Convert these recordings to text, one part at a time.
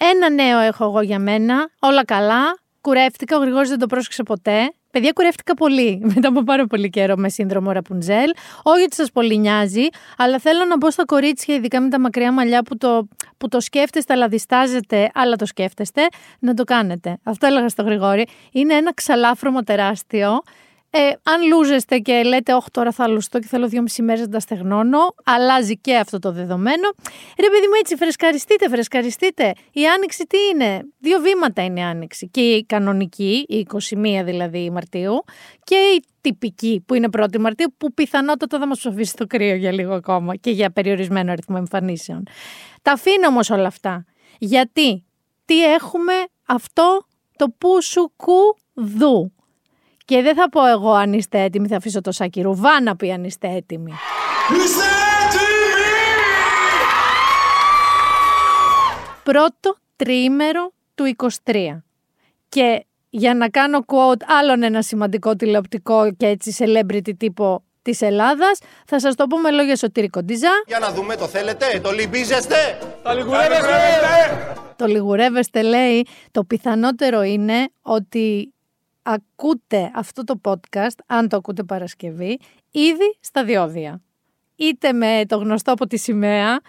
Ένα νέο έχω εγώ για μένα, όλα καλά. Κουρεύτηκα, ο Γρηγόρης δεν το πρόσεξε ποτέ. Παιδιά, κουρεύτηκα πολύ μετά από πάρα πολύ καιρό με σύνδρομο Ραπουνζέλ. Όχι ότι σας πολύ νοιάζει, αλλά θέλω να πω στα κορίτσια, ειδικά με τα μακριά μαλλιά που το, που το σκέφτεστε, αλλά διστάζετε, αλλά το σκέφτεστε, να το κάνετε. Αυτό έλεγα στο Γρηγόρη. Είναι ένα ξαλάφρωμο τεράστιο ε, αν λούζεστε και λέτε, Όχι, τώρα θα λουστώ και θέλω δυόμιση μέρες να τα στεγνώνω, αλλάζει και αυτό το δεδομένο. Ρε, παιδί μου, έτσι, φρεσκαριστείτε, φρεσκαριστείτε. Η άνοιξη τι είναι, δύο βήματα είναι η άνοιξη. Και η κανονική, η 21 δηλαδή Μαρτίου, και η τυπική που είναι 1η Μαρτίου, που πιθανότατα θα μας ψοφήσει το κρύο για λίγο ακόμα και για περιορισμένο αριθμό εμφανίσεων. Τα αφήνω όμως όλα αυτά. Γιατί, τι έχουμε; Αυτό το που σου κου δου. Και δεν θα πω εγώ αν είστε έτοιμοι, θα αφήσω το Σάκη Ρουβά να πει αν είστε έτοιμοι. Είστε έτοιμοι! Πρώτο τριήμερο του 23. Και για να κάνω quote άλλον ένα σημαντικό τηλεοπτικό και έτσι celebrity τύπο της Ελλάδας. Θα σας το πω με λόγια σωτήρικο Ντιζά. Για να δούμε, το θέλετε, το λυμπίζεστε. Το λιγουρεύεστε. Το λιγουρεύεστε λέει. Το πιθανότερο είναι ότι ακούτε αυτό το podcast, αν το ακούτε Παρασκευή, ήδη στα διόδια. Είτε με το γνωστό από τη σημαία,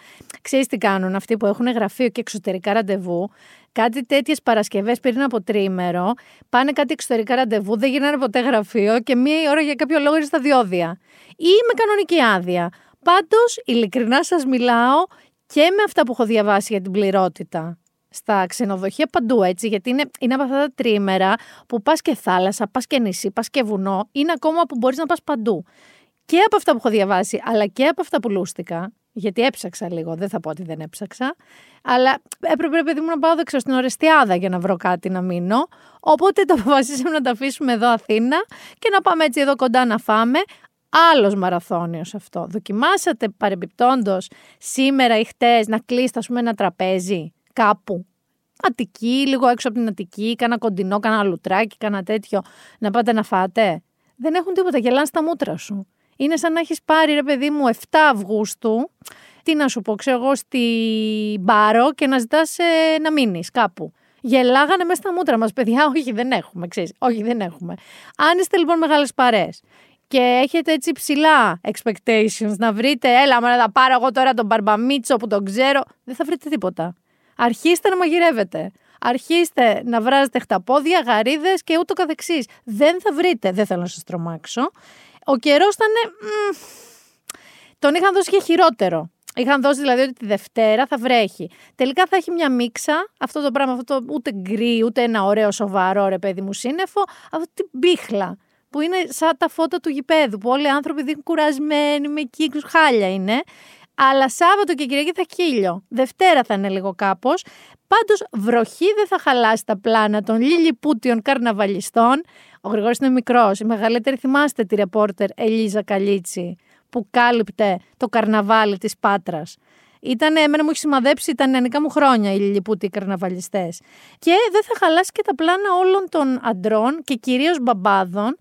ξέρεις τι κάνουν αυτοί που έχουν γραφείο και εξωτερικά ραντεβού, κάτι τέτοιες Παρασκευές πριν από τρίμερο, πάνε κάτι εξωτερικά ραντεβού, δεν γίνανε ποτέ γραφείο και μία ώρα για κάποιο λόγο είναι στα διόδια. Ή με κανονική άδεια. Πάντως, ειλικρινά σας μιλάω και με αυτά που έχω διαβάσει για την πληρότητα στα ξενοδοχεία παντού έτσι, γιατί είναι, είναι από αυτά τα τρίμερα που πας και θάλασσα, πας και νησί, πας και βουνό, είναι ακόμα που μπορείς να πας παντού. Και από αυτά που έχω διαβάσει, αλλά και από αυτά που λούστηκα, γιατί έψαξα λίγο, δεν θα πω ότι δεν έψαξα, αλλά έπρεπε παιδί μου να πάω δεξιά στην Ορεστιάδα για να βρω κάτι να μείνω. Οπότε το αποφασίσαμε να τα αφήσουμε εδώ Αθήνα και να πάμε έτσι εδώ κοντά να φάμε. Άλλος μαραθώνιος αυτό. Δοκιμάσατε παρεμπιπτόντος σήμερα ή χτες να κλείσετε ας πούμε ένα τραπέζι; Κάπου. Αττική, λίγο έξω από την Αττική, κάνα κοντινό, κάνα λουτράκι, κάνα τέτοιο, να πάτε να φάτε. Δεν έχουν τίποτα, γελάνε στα μούτρα σου. Είναι σαν να έχεις πάρει, ρε παιδί μου, 7 Αυγούστου, τι να σου πω, ξέρω εγώ, στη Μπάρο και να ζητάς ε, να μείνεις κάπου. Γελάγανε μέσα στα μούτρα μας, παιδιά. Όχι, δεν έχουμε, ξέρεις. Όχι, δεν έχουμε. Αν είστε λοιπόν μεγάλες παρέ και έχετε έτσι ψηλά expectations να βρείτε, έλα, μα να πάρω εγώ τώρα τον Μπαρμπαμίτσο που τον ξέρω, δεν θα βρείτε τίποτα. Αρχίστε να μαγειρεύετε. Αρχίστε να βράζετε χταπόδια, γαρίδες και ούτω καθεξής. Δεν θα βρείτε, δεν θέλω να σας τρομάξω. Ο καιρός ήταν. τον είχαν δώσει και χειρότερο. Είχαν δώσει δηλαδή ότι τη Δευτέρα θα βρέχει. Τελικά θα έχει μια μίξα, αυτό το πράγμα, αυτό το ούτε γκρι, ούτε ένα ωραίο σοβαρό ρε παιδί μου σύννεφο, αυτή την μπίχλα που είναι σαν τα φώτα του γηπέδου, που όλοι οι άνθρωποι δείχνουν κουρασμένοι, με κύκλους, χάλια είναι. Αλλά Σάββατο και Κυριακή θα χίλιο. Δευτέρα θα είναι λίγο κάπως. Πάντως, βροχή δεν θα χαλάσει τα πλάνα των λιλιπούτιων καρναβαλιστών. Ο Γρηγόρης είναι μικρός. Η μεγαλύτερη θυμάστε τη ρεπόρτερ Ελίζα Καλίτσι που κάλυπτε το καρναβάλι της Πάτρας. Ήταν, εμένα μου έχει σημαδέψει, ήταν νεανικά μου χρόνια οι λιλιπούτιοι καρναβαλιστές. Και δεν θα χαλάσει και τα πλάνα όλων των αντρών και κυρίως μπαμπάδων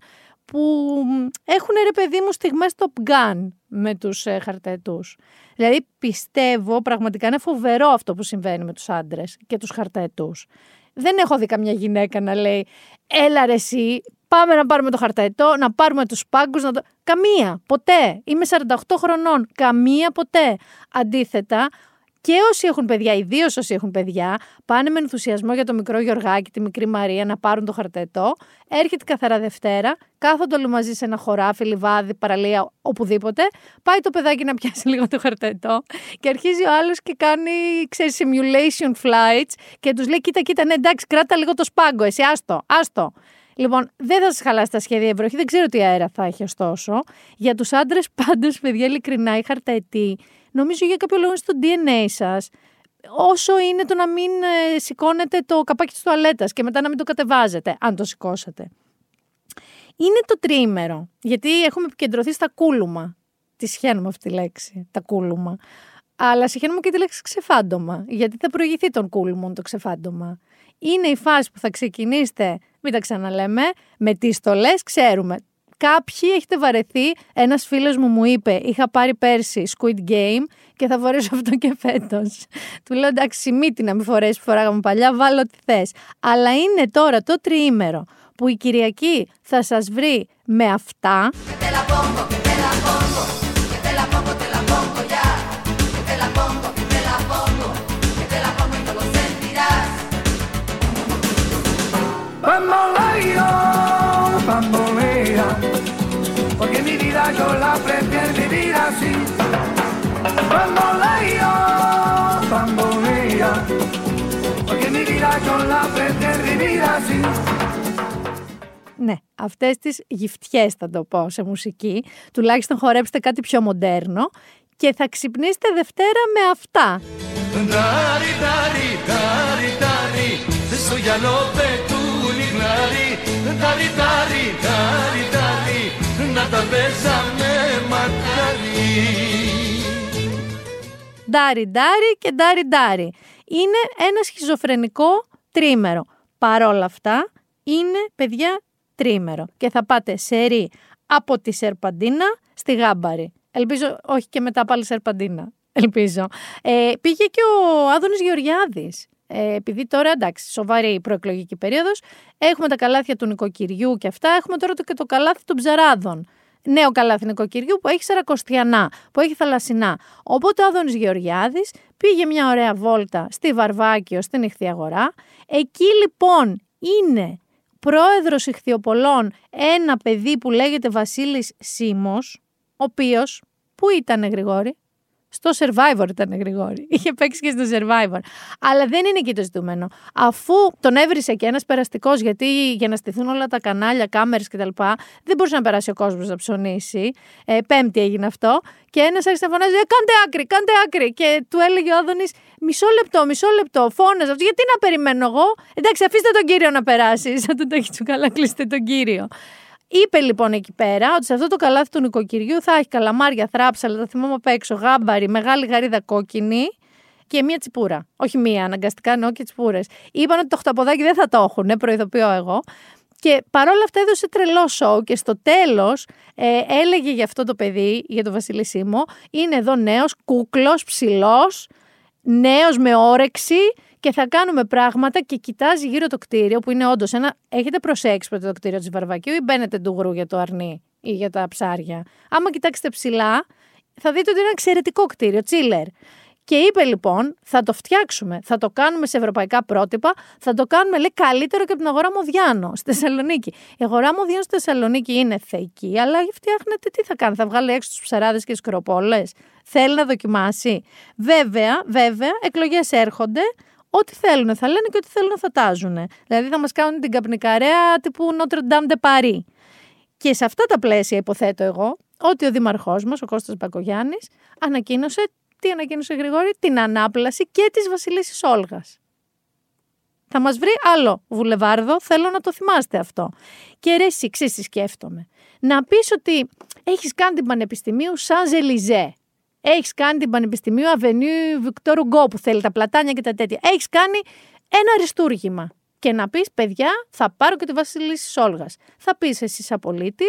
που έχουν ρε παιδί μου στιγμές Top Gun με τους ε, χαρταετούς. Δηλαδή πιστεύω πραγματικά είναι φοβερό αυτό που συμβαίνει με τους άντρες και τους χαρταετούς. Δεν έχω δει καμιά γυναίκα να λέει έλα ρε εσύ πάμε να πάρουμε το χαρταετό, να πάρουμε τους πάγκους. Να το... Καμία, ποτέ. Είμαι 48 χρονών, καμία ποτέ. Αντίθετα, και όσοι έχουν παιδιά, ιδίως όσοι έχουν παιδιά, πάνε με ενθουσιασμό για το μικρό Γιωργάκι, τη μικρή Μαρία να πάρουν το χαρτετό. Έρχεται καθαρά Δευτέρα, κάθονται όλοι μαζί σε ένα χωράφι, λιβάδι, παραλία, οπουδήποτε. Πάει το παιδάκι να πιάσει λίγο το χαρτετό και αρχίζει ο άλλος και κάνει, ξέρεις, simulation flights και τους λέει: Κοίτα, κοίτα, ναι, εντάξει, κράτα λίγο το σπάγκο, εσύ, άστο, άστο. Λοιπόν, δεν θα σας χαλάσει τα σχέδια βροχή, δεν ξέρω τι αέρα θα έχει ωστόσο. Για τους άντρες, πάντως, παιδιά, ειλικρινά, η χαρταετή νομίζω για κάποιο λόγο στο DNA σας όσο είναι το να μην ε, σηκώνετε το καπάκι της τουαλέτας και μετά να μην το κατεβάζετε, αν το σηκώσατε. Είναι το τριήμερο, γιατί έχουμε επικεντρωθεί στα κούλουμα. Τη σχένουμε αυτή τη λέξη, τα κούλουμα. Αλλά συγχαίρουμε και τη λέξη ξεφάντομα, γιατί θα προηγηθεί τον κούλμον το ξεφάντομα. Είναι η φάση που θα ξεκινήσετε, μην τα ξαναλέμε, με τις στολές, ξέρουμε. Κάποιοι έχετε βαρεθεί. Ένας φίλος μου μου είπε: Είχα πάρει πέρσι Squid Game και θα φορέσω αυτό και φέτος. Του λέω: Εντάξει, μύτη να μην φορέσεις που φοράγαμε παλιά, βάλω ό,τι θες. Αλλά είναι τώρα το τριήμερο που η Κυριακή θα σας βρει με αυτά. Bamboleo, bambolea, porque mi vida yo la prefiero vivir así. Bamboleo, bambolea, porque mi vida yo la prefiero vivir así. Ναι, αυτές τις γυφτιές θα το πω σε μουσική. Τουλάχιστον χορέψτε κάτι πιο μοντέρνο και θα ξυπνήσετε Δευτέρα με αυτά. Ντάρι, ντάρι, ντάρι, ντάρι, στο γιαλό πετούν οι γλάροι. Ντάρι, ντάρι, ντάρι, ντάρι, να τα παίζαμε μακάρι. Ντάρι ντάρι και ντάρι ντάρι. Είναι ένα σχιζοφρενικό τρίμερο. Παρόλα αυτά, είναι παιδιά τρίμερο. Και θα πάτε σερί από τη Σερπαντίνα στη Γάμπαρη. Ελπίζω, όχι και μετά πάλι Σερπαντίνα. Ελπίζω. Ε, πήγε και ο Άδωνης Γεωργιάδης. Ε, επειδή τώρα, εντάξει, σοβαρή η προεκλογική περίοδος, έχουμε τα καλάθια του νοικοκυριού και αυτά, έχουμε τώρα το, και το καλάθι των ψαράδων. Νέο καλάθι νοικοκυριού που έχει σαρακοστιανά, που έχει θαλασσινά. Οπότε ο Άδωνης Γεωργιάδης πήγε μια ωραία βόλτα στη Βαρβάκιο, στην Ιχθή Αγορά. Εκεί λοιπόν είναι πρόεδρος Ιχθιοπολών ένα παιδί που λέγεται Βασίλης Σίμος, ο οποίος, πού ήταν Γρηγόρη, στο Survivor ήταν Γρηγόρη. Είχε παίξει και στο Survivor. Αλλά δεν είναι εκεί το ζητούμενο. Αφού τον έβρισε και ένας περαστικός, γιατί για να στηθούν όλα τα κανάλια, κάμερες κτλ., δεν μπορούσε να περάσει ο κόσμος να ψωνίσει. Ε, πέμπτη έγινε αυτό. Και ένας άρχισε να φωνάζει: ε, Κάντε άκρη, κάντε άκρη. Και του έλεγε ο Άδωνης: Μισό λεπτό, μισό λεπτό. Φώναζε αυτό. Γιατί να περιμένω εγώ; Εντάξει, αφήστε τον κύριο να περάσει. Αν του το έχει τσουκαλά, κλείστε τον κύριο. Είπε λοιπόν εκεί πέρα ότι σε αυτό το καλάθι του νοικοκυριού θα έχει καλαμάρια, θράψαλα, τα θυμάμαι απ' έξω, γάμπαρι, μεγάλη γαρίδα κόκκινη και μία τσιπούρα. Όχι μία, αναγκαστικά εννοώ και τσιπούρες. Είπαν ότι το χταποδάκι δεν θα το έχουν, προειδοποιώ εγώ. Και παρόλα αυτά έδωσε τρελό σοου και στο τέλος ε, έλεγε για αυτό το παιδί, για τον Βασίλη Σίμω, είναι εδώ νέος, κούκλος, ψηλός, νέος με όρεξη και θα κάνουμε πράγματα και κοιτάζει γύρω το κτίριο που είναι όντως ένα. Έχετε προσέξει ποτέ το κτίριο της Βαρβακίου ή μπαίνετε ντουγρού για το αρνί ή για τα ψάρια; Άμα κοιτάξετε ψηλά, θα δείτε ότι είναι ένα εξαιρετικό κτίριο, τσίλερ. Και είπε λοιπόν, θα το φτιάξουμε, θα το κάνουμε σε ευρωπαϊκά πρότυπα, θα το κάνουμε λέει καλύτερο και από την αγορά Μοδιάνο στη Θεσσαλονίκη. Η αγορά Μοδιάνο στη Θεσσαλονίκη είναι θεϊκή, αλλά φτιάχνετε τι θα κάνει, θα βγάλει έξω τους ψαράδες και σκροπόλε. Θέλει να δοκιμάσει; Βέβαια, βέβαια, εκλογές έρχονται, ό,τι θέλουν θα λένε και ό,τι θέλουν θα τάζουν. Δηλαδή θα μας κάνουν την καπνικαρέα τύπου Notre Dame de Paris. Και σε αυτά τα πλαίσια υποθέτω εγώ ότι ο Δήμαρχός μας, ο Κώστας Μπακογιάννης, ανακοίνωσε, τι ανακοίνωσε Γρηγόρη, την ανάπλαση και της Βασιλίσης Όλγας. Θα μας βρει άλλο βουλεβάρδο, θέλω να το θυμάστε αυτό. Και ρε εσύ, τι σκέφτομαι. Να πεις ότι έχεις κάνει την Πανεπιστημίου σαν Ζελιζέ έχεις κάνει την Πανεπιστημίου Αβενίου Βικτόρου Γκό που θέλει τα πλατάνια και τα τέτοια. Έχεις κάνει ένα αριστούργημα. Και να πεις, παιδιά, θα πάρω και τη Βασιλίση Όλγα. Θα πεις εσύ, σαν πολίτη,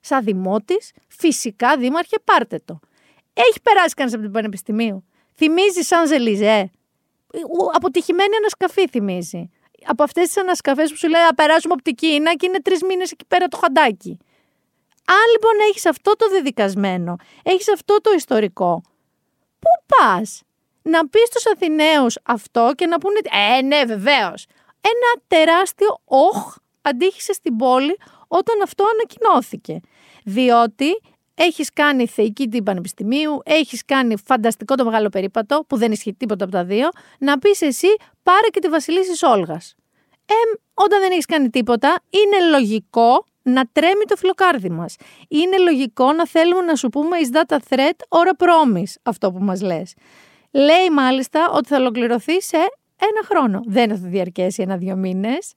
σαν δημότης, φυσικά δήμαρχε, πάρτε το. Έχει περάσει κανείς από την Πανεπιστημίου. Θυμίζεις σαν Ζελιζέ. Αποτυχημένη ανασκαφή θυμίζει. Από αυτές τις ανασκαφές που σου λέει να περάσουμε από την Κίνα και είναι τρεις μήνες εκεί πέρα το χαντάκι. Αν λοιπόν έχεις αυτό το δεδικασμένο, έχεις αυτό το ιστορικό, πού πας; Να πεις στους Αθηναίους αυτό και να πούνε «Ε, ναι, βεβαίως». Ένα τεράστιο «οχ» αντίχησε στην πόλη όταν αυτό ανακοινώθηκε. Διότι έχεις κάνει θεϊκή την Πανεπιστημίου, έχεις κάνει φανταστικό το μεγάλο περίπατο, που δεν ισχύει τίποτα από τα δύο, να πεις εσύ πάρε και τη Βασιλίση Όλγας. Ε, όταν δεν έχεις κάνει τίποτα, είναι λογικό να τρέμει το φιλοκάρδι μας. Είναι λογικό να θέλουμε να σου πούμε is that a threat or a promise αυτό που μας λες. Λέει μάλιστα ότι θα ολοκληρωθεί σε ένα χρόνο. Δεν θα διαρκέσει ένα-δύο μήνες.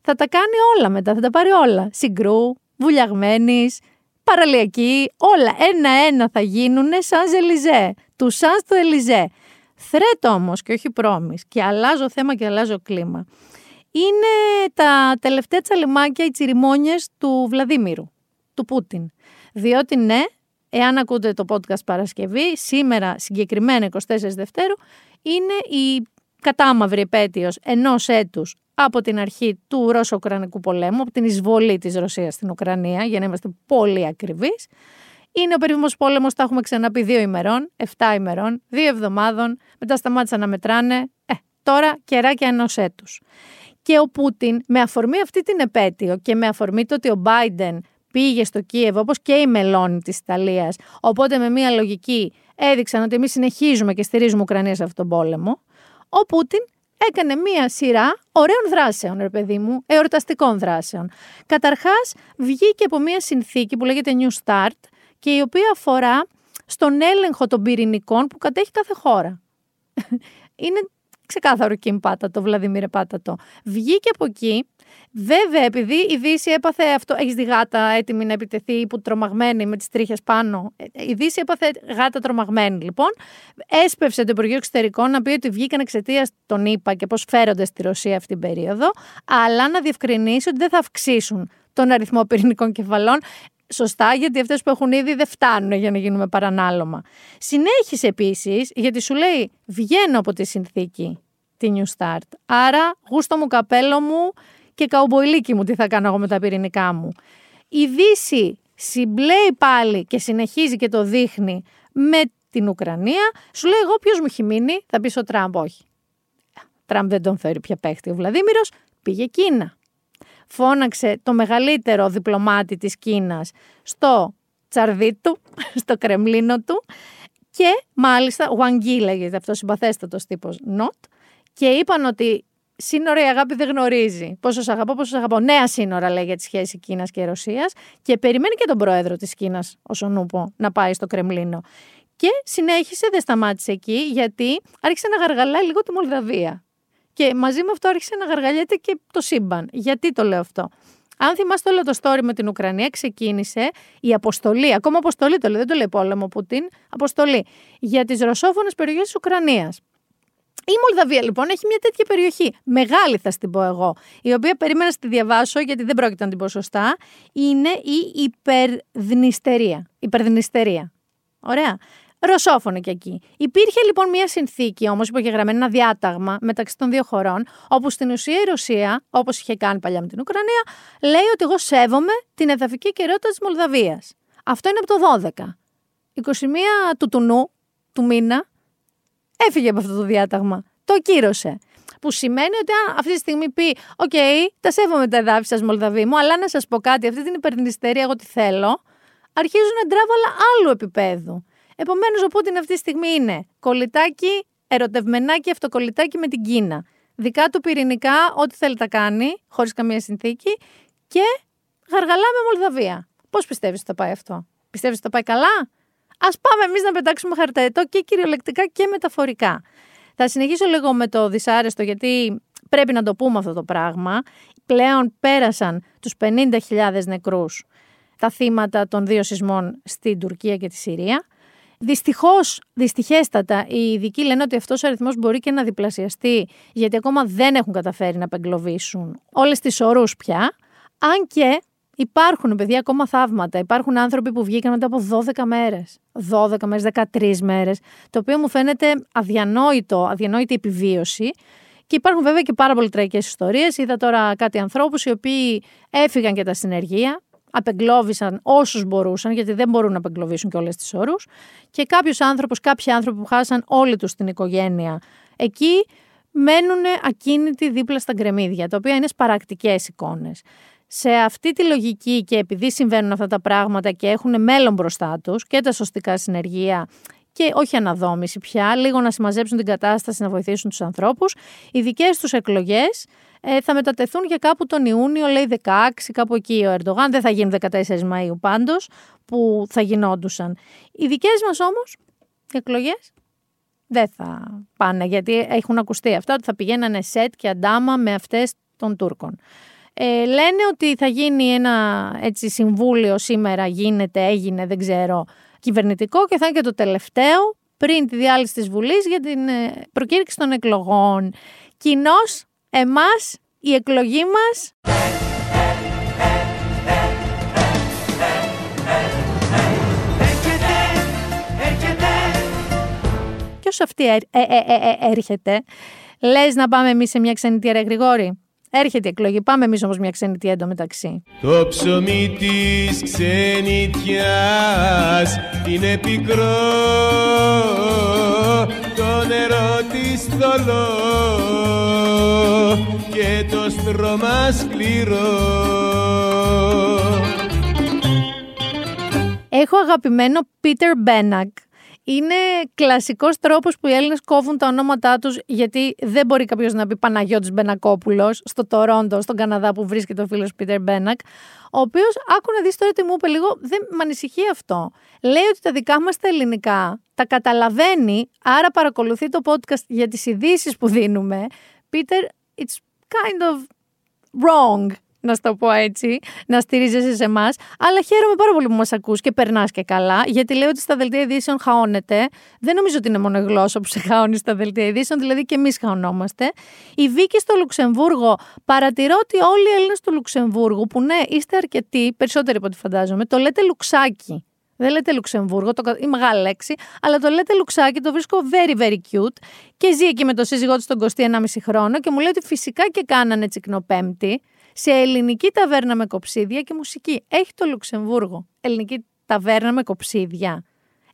Θα τα κάνει όλα μετά, θα τα πάρει όλα. Συγκρού, βουλιαγμένης, παραλιακή, όλα. Ένα-ένα θα γίνουν σαν Ζελιζέ. Του σαν στο Ελιζέ. Θρέτ όμως και όχι πρόμη. Και αλλάζω θέμα και αλλάζω κλίμα. Είναι τα τελευταία τσαλιμάκια, οι τσιριμόνιες του Βλαδίμηρου, του Πούτιν. Διότι ναι, εάν ακούτε το podcast Παρασκευή, σήμερα συγκεκριμένα 24 Δευτέρου, είναι η κατάμαυρη επέτειος ενός έτους από την αρχή του Ρώσο-Ουκρανικού πολέμου, από την εισβολή της Ρωσίας στην Ουκρανία, για να είμαστε πολύ ακριβείς. Είναι ο περίφημος πόλεμος, τα έχουμε ξαναπεί δύο ημερών, 7 ημερών, δύο εβδομάδων, μετά σταμάτησαν να μετράνε, ε, τώρα καιράκια ενός έτους. Και ο Πούτιν, με αφορμή αυτή την επέτειο και με αφορμή το ότι ο Biden πήγε στο Κίεβο, όπως και η Μελώνη της Ιταλίας, οπότε με μία λογική έδειξαν ότι εμείς συνεχίζουμε και στηρίζουμε Ουκρανία σε αυτόν τον πόλεμο, ο Πούτιν έκανε μία σειρά ωραίων δράσεων, ρε παιδί μου, εορταστικών δράσεων. Καταρχάς, βγήκε από μία συνθήκη που λέγεται New Start και η οποία αφορά στον έλεγχο των πυρηνικών που κατέχει κάθε χώρα. Είναι ξεκάθαρο και πάτατο, Βλαδιμίρε Πάτατο. Βγήκε από εκεί. Βέβαια, επειδή η Δύση έπαθε αυτό, έχεις τη γάτα έτοιμη να επιτεθεί, που τρομαγμένη με τις τρίχες πάνω; Ε, η Δύση έπαθε γάτα τρομαγμένη, λοιπόν. Έσπευσε το Υπουργείο Εξωτερικών να πει ότι βγήκαν εξαιτίας των ΗΠΑ και πώς φέρονται στη Ρωσία αυτή την περίοδο, αλλά να διευκρινίσει ότι δεν θα αυξήσουν τον αριθμό πυρηνικών κεφαλών. Σωστά, γιατί αυτές που έχουν ήδη δεν φτάνουν για να γίνουμε παρανάλωμα. Συνέχισε επίσης, γιατί σου λέει: Βγαίνω από τη συνθήκη τη New Start. Άρα, γούστο μου, καπέλο μου και καουμποϊλίκι μου, τι θα κάνω εγώ με τα πυρηνικά μου. Η Δύση συμπλέει πάλι και συνεχίζει και το δείχνει με την Ουκρανία. Σου λέει: Εγώ ποιος μου έχει μείνει, θα πεις ο Τραμπ, όχι. Τραμπ δεν τον θεωρεί πια παίχτη. Ο Βλαδίμηρος πήγε Κίνα φώναξε το μεγαλύτερο διπλωμάτη της Κίνας στο τσαρδί του, στο κρεμλίνο του και μάλιστα, Γουαγγί λέγεται αυτός συμπαθέστατος τύπος Νοτ και είπαν ότι σύνορα η αγάπη δεν γνωρίζει. Πόσος σ' αγαπώ, πόσος σ' αγαπώ. Νέα σύνορα λέει για τη σχέση Κίνας και Ρωσίας και περιμένει και τον πρόεδρο της Κίνας, όσο νούπο, να πάει στο Κρεμλίνο. Και συνέχισε, δεν σταμάτησε εκεί, γιατί άρχισε να γαργαλάει λίγο τη Μολδαβία. Και μαζί με αυτό άρχισε να γαργαλιέται και το σύμπαν. Γιατί το λέω αυτό; Αν θυμάστε όλο το story με την Ουκρανία, ξεκίνησε η αποστολή, ακόμα αποστολή το λέει, δεν το λέει πόλεμο Πουτίν, αποστολή για τις ρωσόφωνες περιοχές της Ουκρανίας. Η Μολδαβία λοιπόν έχει μια τέτοια περιοχή, μεγάλη θα την πω εγώ, η οποία περίμενα να τη διαβάσω γιατί δεν πρόκειται να την πω σωστά, είναι η Υπερδνειστερία. Υπερδνειστερία. Ωραία. Ρωσόφωνο και εκεί. Υπήρχε λοιπόν μια συνθήκη όμως, υπογεγραμμένη ένα διάταγμα μεταξύ των δύο χωρών, όπου στην ουσία η Ρωσία, όπως είχε κάνει παλιά με την Ουκρανία, λέει ότι εγώ σέβομαι την εδαφική κυριότητα της Μολδαβίας. Αυτό είναι από το 12. 21 τουτουνού, του μήνα, έφυγε από αυτό το διάταγμα. Το κύρωσε. Που σημαίνει ότι αν αυτή τη στιγμή πει: Οκ, τα σέβομαι τα εδάφη σας, Μολδαβή μου, αλλά να σας πω κάτι, αυτή την υπερνηστερία, εγώ τι θέλω, αρχίζουν τράβαλα άλλου επίπεδου. Επομένως, ο Πούτιν αυτή τη στιγμή είναι κολλητάκι, ερωτευμενάκι, αυτοκολλητάκι με την Κίνα. Δικά του πυρηνικά, ό,τι θέλει τα κάνει, χωρίς καμία συνθήκη. Και γαργαλά με Μολδαβία. Πώς πιστεύεις ότι θα πάει αυτό, Πιστεύεις ότι θα πάει καλά, Α πάμε εμείς να πετάξουμε χαρταετό και κυριολεκτικά και μεταφορικά. Θα συνεχίσω λίγο με το δυσάρεστο, γιατί πρέπει να το πούμε αυτό το πράγμα. Πλέον πέρασαν τους 50.000 νεκρούς τα θύματα των δύο σεισμών στην Τουρκία και τη Συρία. Δυστυχώς, δυστυχέστατα, οι ειδικοί λένε ότι αυτός ο αριθμός μπορεί και να διπλασιαστεί, γιατί ακόμα δεν έχουν καταφέρει να απεγκλωβίσουν όλες τις ορού πια. Αν και υπάρχουν, παιδιά, ακόμα θαύματα. Υπάρχουν άνθρωποι που βγήκαν μετά από 12 μέρες. 12 μέρες, 13 μέρες. Το οποίο μου φαίνεται αδιανόητο, αδιανόητη επιβίωση. Και υπάρχουν βέβαια και πάρα πολύ τραγικές ιστορίες. Είδα τώρα κάτι ανθρώπους οι οποίοι έφυγαν και τα συνεργεία, απεγκλώβησαν όσους μπορούσαν, γιατί δεν μπορούν να απεγκλωβίσουν και όλες τις όρους. Και κάποιους άνθρωπους, κάποιοι άνθρωποι που χάσαν όλη τους την οικογένεια εκεί, μένουν ακίνητοι δίπλα στα γκρεμίδια, τα οποία είναι σπαρακτικές εικόνες. Σε αυτή τη λογική και επειδή συμβαίνουν αυτά τα πράγματα και έχουν μέλλον μπροστά τους και τα σωστικά συνεργεία και όχι αναδόμηση πια, λίγο να συμμαζέψουν την κατάσταση, να βοηθήσουν τους ανθρώπους, οι δικές τους εκλογές ε, θα μετατεθούν για κάπου τον Ιούνιο, λέει 16, κάπου εκεί ο Ερντογάν. Δεν θα γίνουν 14 Μαΐου πάντως, που θα γινόντουσαν. Οι δικές μας όμως εκλογές δεν θα πάνε, γιατί έχουν ακουστεί αυτά ότι θα πηγαίνανε σετ και αντάμα με αυτές των Τούρκων. Ε, λένε ότι θα γίνει ένα έτσι, συμβούλιο σήμερα, γίνεται, έγινε, δεν ξέρω, κυβερνητικό και θα είναι και το τελευταίο πριν τη διάλυση της Βουλής για την ε, προκήρυξη των εκλογών. Κοινώς, εμάς, η εκλογή μας... Ποιος αυτή ε, ε, ε, έρχεται; Λες να πάμε εμείς σε μια ξενιτία ρε Γρηγόρη; Έρχεται η εκλογή. Πάμε εμείς όμως μια ξενιτία εντωμεταξύ. Το ψωμί της ξενιτιάς είναι πικρό. Το νερό της θολό και το στρώμα σκληρό. Έχω αγαπημένο Πίτερ Μπένακ είναι κλασικός τρόπος που οι Έλληνες κόβουν τα ονόματά τους, γιατί δεν μπορεί κάποιος να πει Παναγιώτης Μπενακόπουλος στο Τορόντο, στον Καναδά που βρίσκεται ο φίλος Πίτερ Μπένακ, ο οποίος άκου να δεις τώρα τι μου είπε λίγο, δεν με ανησυχεί αυτό. Λέει ότι τα δικά μας τα ελληνικά τα καταλαβαίνει, άρα παρακολουθεί το podcast για τις ειδήσεις που δίνουμε. Πίτερ, it's kind of wrong να σου το πω έτσι, να στηρίζεσαι σε εμάς. Αλλά χαίρομαι πάρα πολύ που μας ακούς και περνάς και καλά, γιατί λέω ότι στα δελτία ειδήσεων χαώνεται. Δεν νομίζω ότι είναι μόνο η γλώσσα που σε χαώνει στα δελτία ειδήσεων, δηλαδή και εμείς χαωνόμαστε. Η Βίκη στο Λουξεμβούργο, παρατηρώ ότι όλοι οι Έλληνες του Λουξεμβούργου, που ναι, είστε αρκετοί, περισσότεροι από ό,τι φαντάζομαι, το λέτε Λουξάκι. Δεν λέτε Λουξεμβούργο, το, η μεγάλη λέξη, αλλά το λέτε Λουξάκι, το βρίσκω very very cute και ζει εκεί με το σύζυγό του τον Κωστή 1,5 χρόνο και μου λέει ότι φυσικά και κάνανε τσικνοπέμπτη σε ελληνική ταβέρνα με κοψίδια και μουσική. Έχει το Λουξεμβούργο. Ελληνική ταβέρνα με κοψίδια.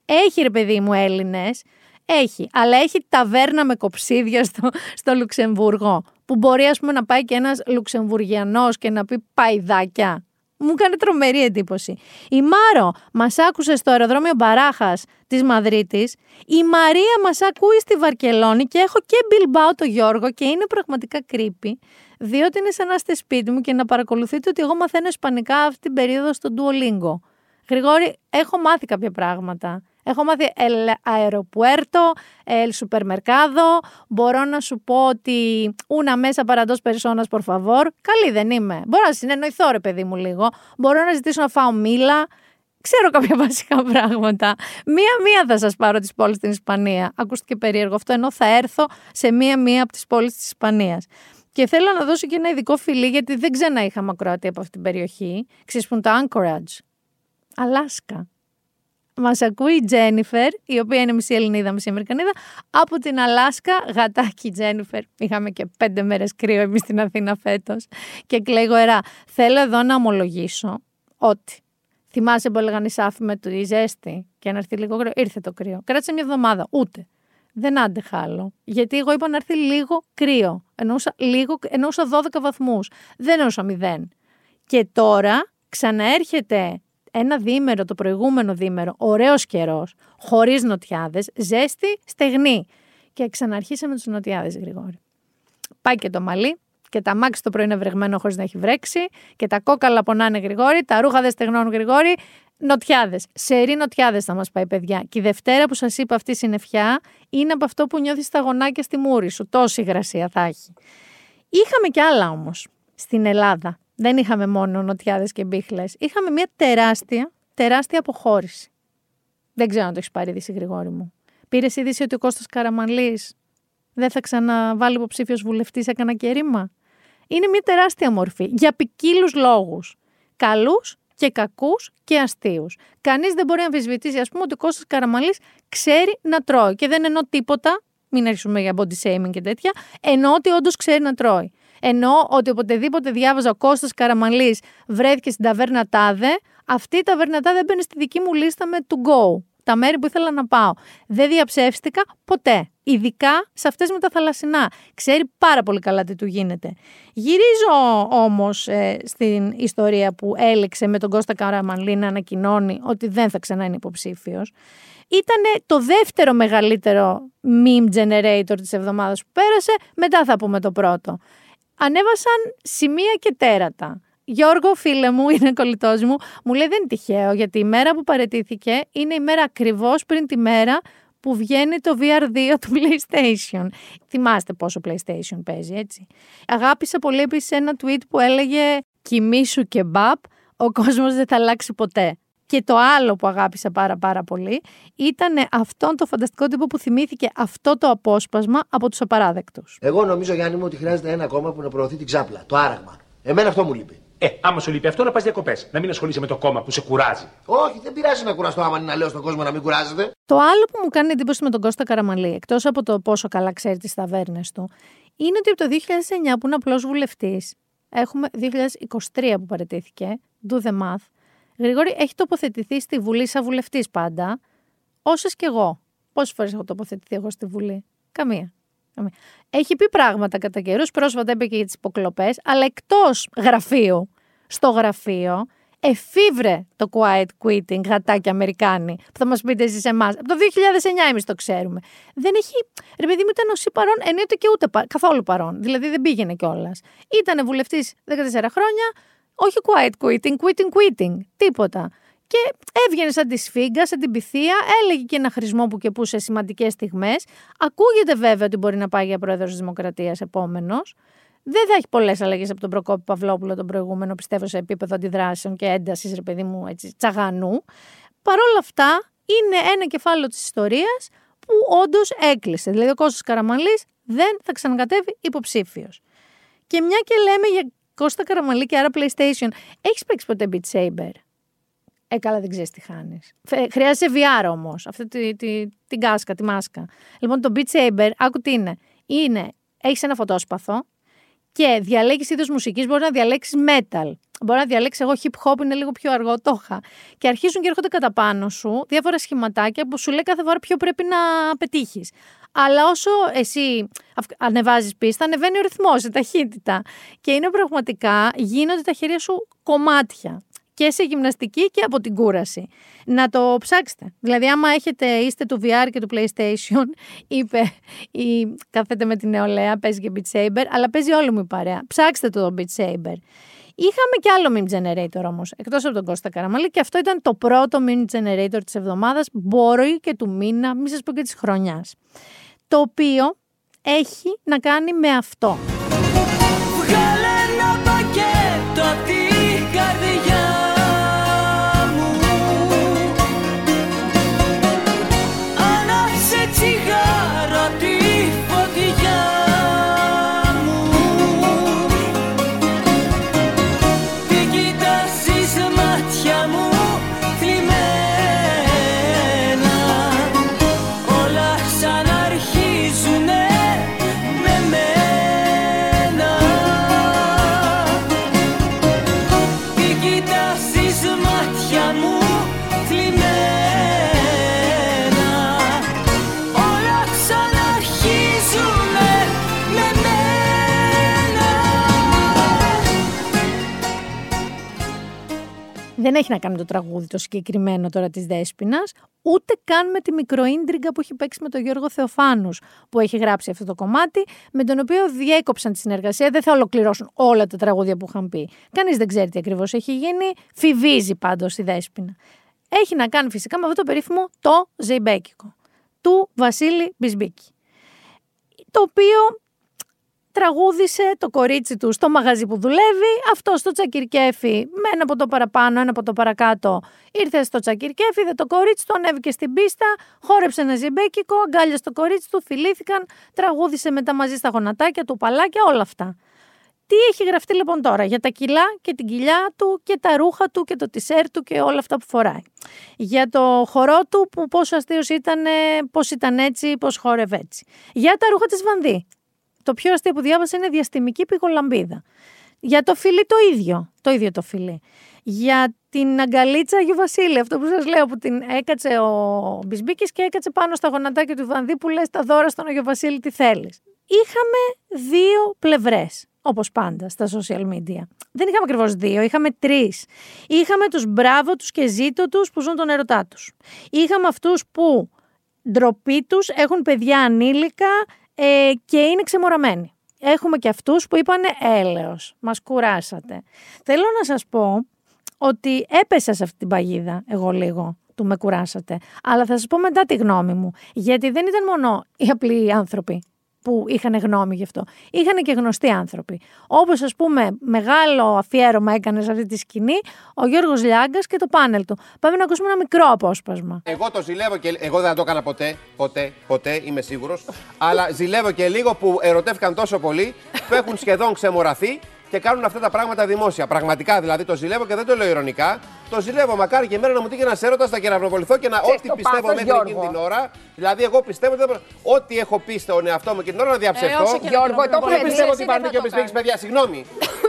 Έχει ρε παιδί μου Έλληνες. Έχει. Αλλά έχει ταβέρνα με κοψίδια στο, στο Λουξεμβούργο. Που μπορεί ας πούμε να πάει και ένας Λουξεμβουργιανός και να πει παϊδάκια. Μου έκανε τρομερή εντύπωση. Η Μάρο μας άκουσε στο αεροδρόμιο Μπαράχας της Μαδρίτης. Η Μαρία μας ακούει στη Βαρκελόνη και έχω και Μπιλμπάου το Γιώργο και είναι πραγματικά creepy διότι είναι σαν να είστε σπίτι μου και να παρακολουθείτε ότι εγώ μαθαίνω Ισπανικά αυτή την περίοδο στο Duolingo. Γρηγόρη, έχω μάθει κάποια πράγματα. Έχω μάθει el aeropuerto, el supermercado. Μπορώ να σου πω ότι ούνα μέσα para dos personas, por favor. Καλή δεν είμαι. Μπορώ να συνεννοηθώ, ρε παιδί μου, λίγο. Μπορώ να ζητήσω να φάω μήλα. Ξέρω κάποια βασικά πράγματα. Μία-μία θα σας πάρω τις πόλεις στην Ισπανία. Ακούστηκε περίεργο αυτό, ενώ θα έρθω σε μία-μία από τις πόλεις της Ισπανίας. Και θέλω να δώσω και ένα ειδικό φιλί, γιατί δεν ξανά είχα μακροατή από αυτή την περιοχή. Ξέσπουν το Anchorage. Αλάσκα. Μας ακούει η Τζένιφερ, η οποία είναι μισή Ελληνίδα, μισή Αμερικανίδα, από την Αλάσκα. Γατάκι Τζένιφερ. Είχαμε και πέντε μέρες κρύο εμείς στην Αθήνα φέτος. Και κλαίω ερά. Θέλω εδώ να ομολογήσω ότι θυμάσαι που έλεγαν οι σάφοι με το ζέστη και να έρθει λίγο κρύο. Ήρθε το κρύο. Κράτησε μια εβδομάδα. Ούτε δεν άντεχα άλλο. Γιατί εγώ είπα να έρθει λίγο κρύο. Εννοούσα, λίγο, εννοούσα 12 βαθμούς. Δεν εννοούσα 0. Και τώρα ξαναέρχεται ένα δίμερο, το προηγούμενο δίμερο, ωραίος καιρός, χωρίς νοτιάδες, ζέστη, στεγνή. Και ξαναρχίσαμε τους νοτιάδες, Γρηγόρη. Πάει και το μαλλί, και τα μάξι το πρωί είναι βρεγμένο χωρίς να έχει βρέξει, και τα κόκαλα πονάνε γρηγόρη, τα ρούχα δεν στεγνώνουν γρηγόρη, Νοτιάδες. Σερή νοτιάδες θα μας πάει, παιδιά. Και η Δευτέρα που σας είπα αυτή η συννεφιά είναι από αυτό που νιώθεις τα γονάκια στη μούρη σου. Τόση υγρασία θα έχει. Είχαμε κι άλλα όμως στην Ελλάδα. Δεν είχαμε μόνο νοτιάδες και μπίχλες. Είχαμε μια τεράστια, τεράστια αποχώρηση. Δεν ξέρω αν το έχεις πάρει είδηση, Γρηγόρη μου. Πήρες είδηση ότι ο Κώστας Καραμαλής δεν θα ξαναβάλει υποψήφιος βουλευτής σε κανένα κέρημα. Είναι μια τεράστια μορφή για ποικίλους λόγους. Καλούς και κακούς και αστείους. Κανείς δεν μπορεί να αμφισβητήσει, ας πούμε, ότι ο Κώστας Καραμαλής ξέρει να τρώει. Και δεν εννοώ τίποτα, μην αρχίσουμε για body shaming και τέτοια, εννοώ ότι όντως ξέρει να τρώει. Εννοώ ότι οποτεδήποτε διάβαζα ο Κώστας Καραμαλής βρέθηκε στην ταβέρνα Τάδε, αυτή η ταβέρνα Τάδε μπαίνει στη δική μου λίστα με to go. Τα μέρη που ήθελα να πάω. Δεν διαψεύστηκα ποτέ. Ειδικά σε αυτές με τα θαλασσινά. Ξέρει πάρα πολύ καλά τι του γίνεται. Γυρίζω όμως ε, στην ιστορία που έλεξε με τον Κώστα Καραμανλή να ανακοινώνει ότι δεν θα ξανά είναι υποψήφιος. Ήταν το δεύτερο μεγαλύτερο meme generator της εβδομάδας που πέρασε, μετά θα πούμε το πρώτο. Ανέβασαν σημεία και τέρατα. Γιώργο, φίλε μου, είναι κολλητός μου, μου λέει δεν είναι τυχαίο, γιατί η μέρα που παρετήθηκε είναι η μέρα ακριβώς πριν τη μέρα που βγαίνει το VR2 του PlayStation. Θυμάστε πόσο PlayStation παίζει, έτσι. Αγάπησα πολύ επίσης ένα tweet που έλεγε «Κοιμήσου και μπαπ, ο κόσμος δεν θα αλλάξει ποτέ». Και το άλλο που αγάπησα πάρα πάρα πολύ ήταν αυτόν το φανταστικό τύπο που θυμήθηκε αυτό το απόσπασμα από τους απαράδεκτους. Εγώ νομίζω, Γιάννη μου, ότι χρειάζεται ένα κόμμα που να προωθεί την ξάπλα, το άραγμα. Εμένα αυτό μου λείπει. Ε, άμα σου λείπει αυτό, να πας διακοπές. Να μην ασχολείσαι με το κόμμα που σε κουράζει. Όχι, δεν πειράζει να κουραστώ άμα είναι να λέω στον κόσμο να μην κουράζεται. Το άλλο που μου κάνει εντύπωση με τον Κώστα Καραμαλή, εκτός από το πόσο καλά ξέρει τις ταβέρνες του, είναι ότι από το 2009 που είναι απλός βουλευτής, έχουμε 2023 που παρετήθηκε, do the math, Γρηγόρη έχει τοποθετηθεί στη Βουλή σαν βουλευτής πάντα, όσες κι εγώ. Πόσες φορές έχω τοποθετηθεί εγώ στη Βουλή, Καμία. Καμία. Έχει πει πράγματα κατά καιρούς, πρόσφατα είπε και για τις υποκλοπές, αλλά εκτός γραφείου, στο γραφείο, εφήβρε το quiet quitting, γατάκι Αμερικάνοι, που θα μας πείτε εσείς εμάς. Από το 2009 εμείς το ξέρουμε. Δεν έχει. Ρε παιδί μου, ήταν ως παρόν, ενίοτε και ούτε πα- καθόλου παρόν. Δηλαδή δεν πήγαινε κιόλας. Ήταν βουλευτής 14 χρόνια, όχι quiet quitting, quitting, quitting. Τίποτα. Και έβγαινε σαν τη σφίγγα, σαν την πυθία, έλεγε και ένα χρησμό που και που σε σημαντικές στιγμές. Ακούγεται βέβαια ότι μπορεί να πάει για πρόεδρος της Δημοκρατίας επόμενος. Δεν θα έχει πολλές αλλαγές από τον Προκόπη Παυλόπουλο τον προηγούμενο, πιστεύω, σε επίπεδο αντιδράσεων και έντασης, ρε παιδί μου, έτσι, τσαγανού. Παρ' όλα αυτά, είναι ένα κεφάλαιο της ιστορίας που όντως έκλεισε. Δηλαδή, ο Κώστας Καραμαλής δεν θα ξανακατεύει υποψήφιος. Και μια και λέμε για Κώστα Καραμαλή και άρα PlayStation, έχεις παίξει ποτέ Beat Saber; Ε, καλά, δεν ξέρεις τι χάνεις. Χρειάζεσαι VR όμως. Αυτή τη, τη, την κάσκα, τη μάσκα. Λοιπόν, το Beat Saber, άκου τι είναι. είναι έχεις ένα φωτόσπαθο και διαλέγεις είδος μουσικής. Μπορείς να διαλέξεις metal. Μπορείς να διαλέξεις εγώ hip hop, είναι λίγο πιο αργό, το είχα. Και αρχίζουν και έρχονται κατά πάνω σου διάφορα σχηματάκια που σου λέει κάθε φορά ποιο πρέπει να πετύχεις. Αλλά όσο εσύ ανεβάζεις πίστα, ανεβαίνει ο ρυθμός, η ταχύτητα. Και είναι πραγματικά, γίνονται τα χέρια σου κομμάτια και σε γυμναστική και από την κούραση. Να το ψάξετε. Δηλαδή, άμα έχετε, είστε του VR και του PlayStation, είπε ή κάθεται με την νεολαία, παίζει και Beat Saber, αλλά παίζει όλη μου η παρέα. Ψάξτε το, το Beat Saber. Είχαμε και άλλο meme generator όμως, εκτός από τον Κώστα Καραμαλή, και αυτό ήταν το πρώτο meme generator της εβδομάδας, μπορεί και του μήνα, μη σας πω και της χρονιάς. Το οποίο έχει να κάνει με αυτό. Έχει να κάνει με το τραγούδι το συγκεκριμένο τώρα της Δέσποινας, ούτε καν με τη μικροίντριγκα που έχει παίξει με τον Γιώργο Θεοφάνους, που έχει γράψει αυτό το κομμάτι, με τον οποίο διέκοψαν τη συνεργασία. Δεν θα ολοκληρώσουν όλα τα τραγούδια που είχαν πει. Κανείς δεν ξέρει τι ακριβώς έχει γίνει, φιβίζει πάντως η Δέσποινα. Έχει να κάνει φυσικά με αυτό το περίφημο το Ζεϊμπέκικο του Βασίλη Μπισμπίκη. Το οποίο τραγούδισε το κορίτσι του στο μαγαζί που δουλεύει. Αυτό στο τσακυρκέφι, με ένα από το παραπάνω, ένα από το παρακάτω, ήρθε στο τσακυρκέφι, είδε το κορίτσι του, ανέβηκε στην πίστα, χόρεψε ένα ζιμπέκικο, αγκάλιασε το κορίτσι του, φιλήθηκαν, τραγούδισε μετά μαζί στα γονατάκια του, παλάκια, όλα αυτά. Τι έχει γραφτεί λοιπόν τώρα για τα κιλά και την κοιλιά του και τα ρούχα του και το τισέρ του και όλα αυτά που φοράει. Για το χορό του που πόσο αστείος ήταν, πώς ήταν έτσι, πώς χόρευε έτσι. Για τα ρούχα της Βανδύ. Το πιο αστείο που διάβασα είναι διαστημική πηγολαμπίδα. Για το φιλί το ίδιο, το ίδιο το φιλί. Για την αγκαλίτσα Αγίου Βασίλη, αυτό που σας λέω, που την έκατσε ο Μπισμπίκης και έκατσε πάνω στα γονατάκια του Βανδύ που λες τα δώρα στον Αγιο Βασίλη τι θέλεις. Είχαμε δύο πλευρές, όπως πάντα στα social media. Δεν είχαμε ακριβώς δύο, είχαμε τρεις. Είχαμε τους μπράβο τους και ζήτω τους που ζουν τον ερωτά τους. Είχαμε αυτούς που ντροπή τους έχουν παιδιά ανήλικα ε, και είναι ξεμοραμένοι. Έχουμε και αυτούς που είπανε έλεος, μας κουράσατε. Θέλω να σας πω ότι έπεσα σε αυτή την παγίδα εγώ λίγο. του με κουράσατε. Αλλά θα σας πω μετά τη γνώμη μου. Γιατί δεν ήταν μόνο οι απλοί άνθρωποι που είχαν γνώμη γι' αυτό. Είχαν και γνωστοί άνθρωποι. Όπως, ας πούμε, μεγάλο αφιέρωμα έκανε σε αυτή τη σκηνή ο Γιώργος Λιάγκας και το πάνελ του. Πάμε να ακούσουμε ένα μικρό απόσπασμα. Εγώ το ζηλεύω και εγώ δεν θα το έκανα ποτέ, ποτέ, ποτέ, είμαι σίγουρος. αλλά ζηλεύω και λίγο που ερωτεύτηκαν τόσο πολύ που έχουν σχεδόν ξεμοραθεί και κάνουν αυτά τα πράγματα δημόσια. Πραγματικά δηλαδή το ζηλεύω και δεν το λέω ηρωνικά. Το ζηλεύω. Μακάρι και εμένα να μου τύχει ένας έρωτας να κεραυνοβοληθώ και να Ξέρεις ό,τι το πιστεύω πάθος, μέχρι εκείνη Γιώργο. την ώρα. Δηλαδή, εγώ πιστεύω ότι δεν μπορώ- ό,τι έχω πει στον εαυτό μου και την ώρα να διαψευτώ. όσο και Γιώργο, το Δεν έχουμε δει, πιστεύω εσύ ότι δεν υπάρχουν θα και ο το Μπισμπίκη, κάνεις. παιδιά, συγγνώμη.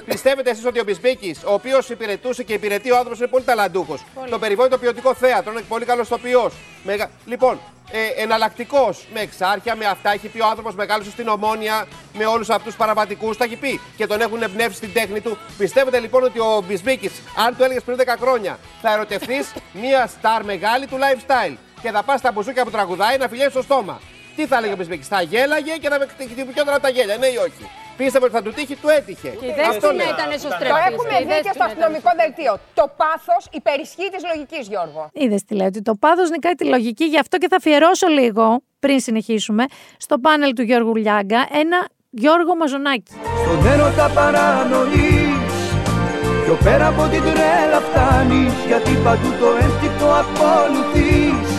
Πιστεύετε εσείς ότι ο Μπισμπίκης, ο οποίος υπηρετούσε και υπηρετεί ο άνθρωπος, είναι πολύ ταλαντούχος. Το περιβόητο το ποιοτικό θέατρο, είναι πολύ καλό τοπιό. Μεγα... Λοιπόν, ε, εναλλακτικός με εξάρχεια, με αυτά. Έχει πει ο άνθρωπος μεγάλωσε στην ομόνια με όλους αυτούς τους παραβατικούς. Τα έχει πει και τον έχουν εμπνεύσει στην τέχνη του. Πιστεύετε λοιπόν ότι ο Μπισμπίκης, αν του έλεγες πριν 10 χρόνια, θα ερωτευτεί μία στάρ μεγάλη του lifestyle και θα πας στα μπουζούκια που τραγουδάει να φιλιέξει στο στόμα. Τι θα έλεγε ο Μπισμπίκης, θα γέλαγε και θα με χτυπιόταν από τα γέλια, ναι ή όχι; Πίστευε ότι θα του τύχει, του έτυχε. Και η ιδέα Αυτό του λέω. ήταν Το εσωστρεφής. έχουμε δει και στο αστυνομικό δελτίο. Το πάθος υπερισχύει της λογικής, Γιώργο. Είδες τι λέει, ότι το πάθος νικάει τη λογική. Γι' αυτό και θα αφιερώσω λίγο, πριν συνεχίσουμε, στο πάνελ του Γιώργου Λιάγκα, ένα Γιώργο Μαζονάκη. Στον έρωτα παρανοείς Πιο πέρα από την τρέλα φτάνεις Γιατί παντού το ένστικτο ακολουθείς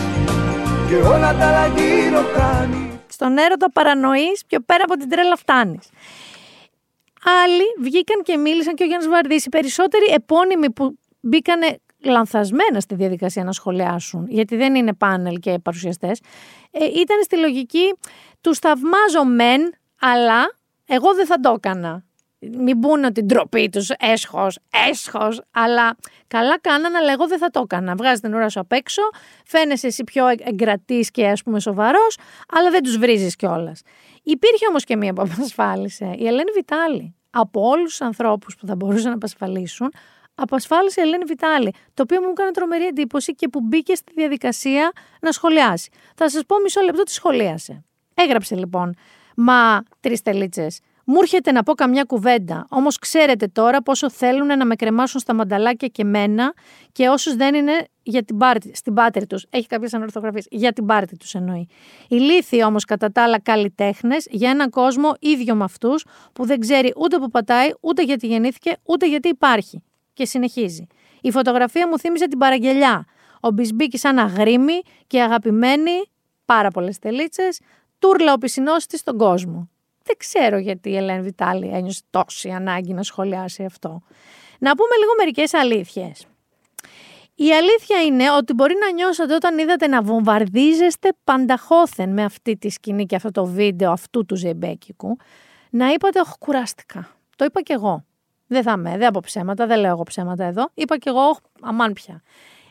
Και όλα τα άλλα γύρω κάνεις Στον έρωτα παρανοείς, πιο πέρα από την τρέλα φτάνεις. Άλλοι βγήκαν και μίλησαν και ο Γιάννης Βαρδής, οι περισσότεροι επώνυμοι που μπήκανε λανθασμένα στη διαδικασία να σχολιάσουν, γιατί δεν είναι πάνελ και παρουσιαστές, ε, ήταν στη λογική τους θαυμάζω μεν, αλλά εγώ δεν θα το έκανα. Μην πούνε την ντροπή τους, έσχος, έσχος, αλλά καλά κάνανε, αλλά εγώ δεν θα το έκανα. Βγάζει την ώρα σου απ' έξω, φαίνεσαι εσύ πιο εγκρατής και ας πούμε σοβαρός, αλλά δεν τους βρίζεις κιόλας. Υπήρχε όμως και μία που απασφάλισε. Η Ελένη Βιτάλη. Από όλους τους ανθρώπους που θα μπορούσαν να απασφαλίσουν, απασφάλισε η Ελένη Βιτάλη. Το οποίο μου έκανε τρομερή εντύπωση και που μπήκε στη διαδικασία να σχολιάσει. Θα σας πω μισό λεπτό τι σχολίασε. Έγραψε λοιπόν. Μα τρεις τελίτσες. Μου έρχεται να πω καμιά κουβέντα. Όμως ξέρετε τώρα πόσο θέλουν να με κρεμάσουν στα μανταλάκια και μένα και όσους δεν είναι για την πάρτη, στην πάτερη τους. Έχει κάποιες ανορθογραφίες. Για την πάρτη τους εννοεί. Ηλίθιοι όμως κατά τα άλλα καλλιτέχνες για έναν κόσμο ίδιο με αυτούς που δεν ξέρει ούτε που πατάει, ούτε γιατί γεννήθηκε, ούτε γιατί υπάρχει. Και συνεχίζει. Η φωτογραφία μου θύμιζε την παραγγελιά. Ο Μπισμπίκη σαν αγρίμη και αγαπημένη, πάρα πολλές τελίτσες, τούρλα ο πισινός της στον κόσμο. Δεν ξέρω γιατί η Ελένη Βιτάλη ένιωσε τόση ανάγκη να σχολιάσει αυτό. Να πούμε λίγο μερικές αλήθειες. Η αλήθεια είναι ότι μπορεί να νιώσατε όταν είδατε να βομβαρδίζεστε πανταχώθεν με αυτή τη σκηνή και αυτό το βίντεο αυτού του Ζεμπέκικου, να είπατε, όχι κουράστηκα. Το είπα κι εγώ. Δεν θα με, δεν από ψέματα, δεν λέω εγώ ψέματα εδώ. Είπα κι εγώ, «Οχ, αμάν πια.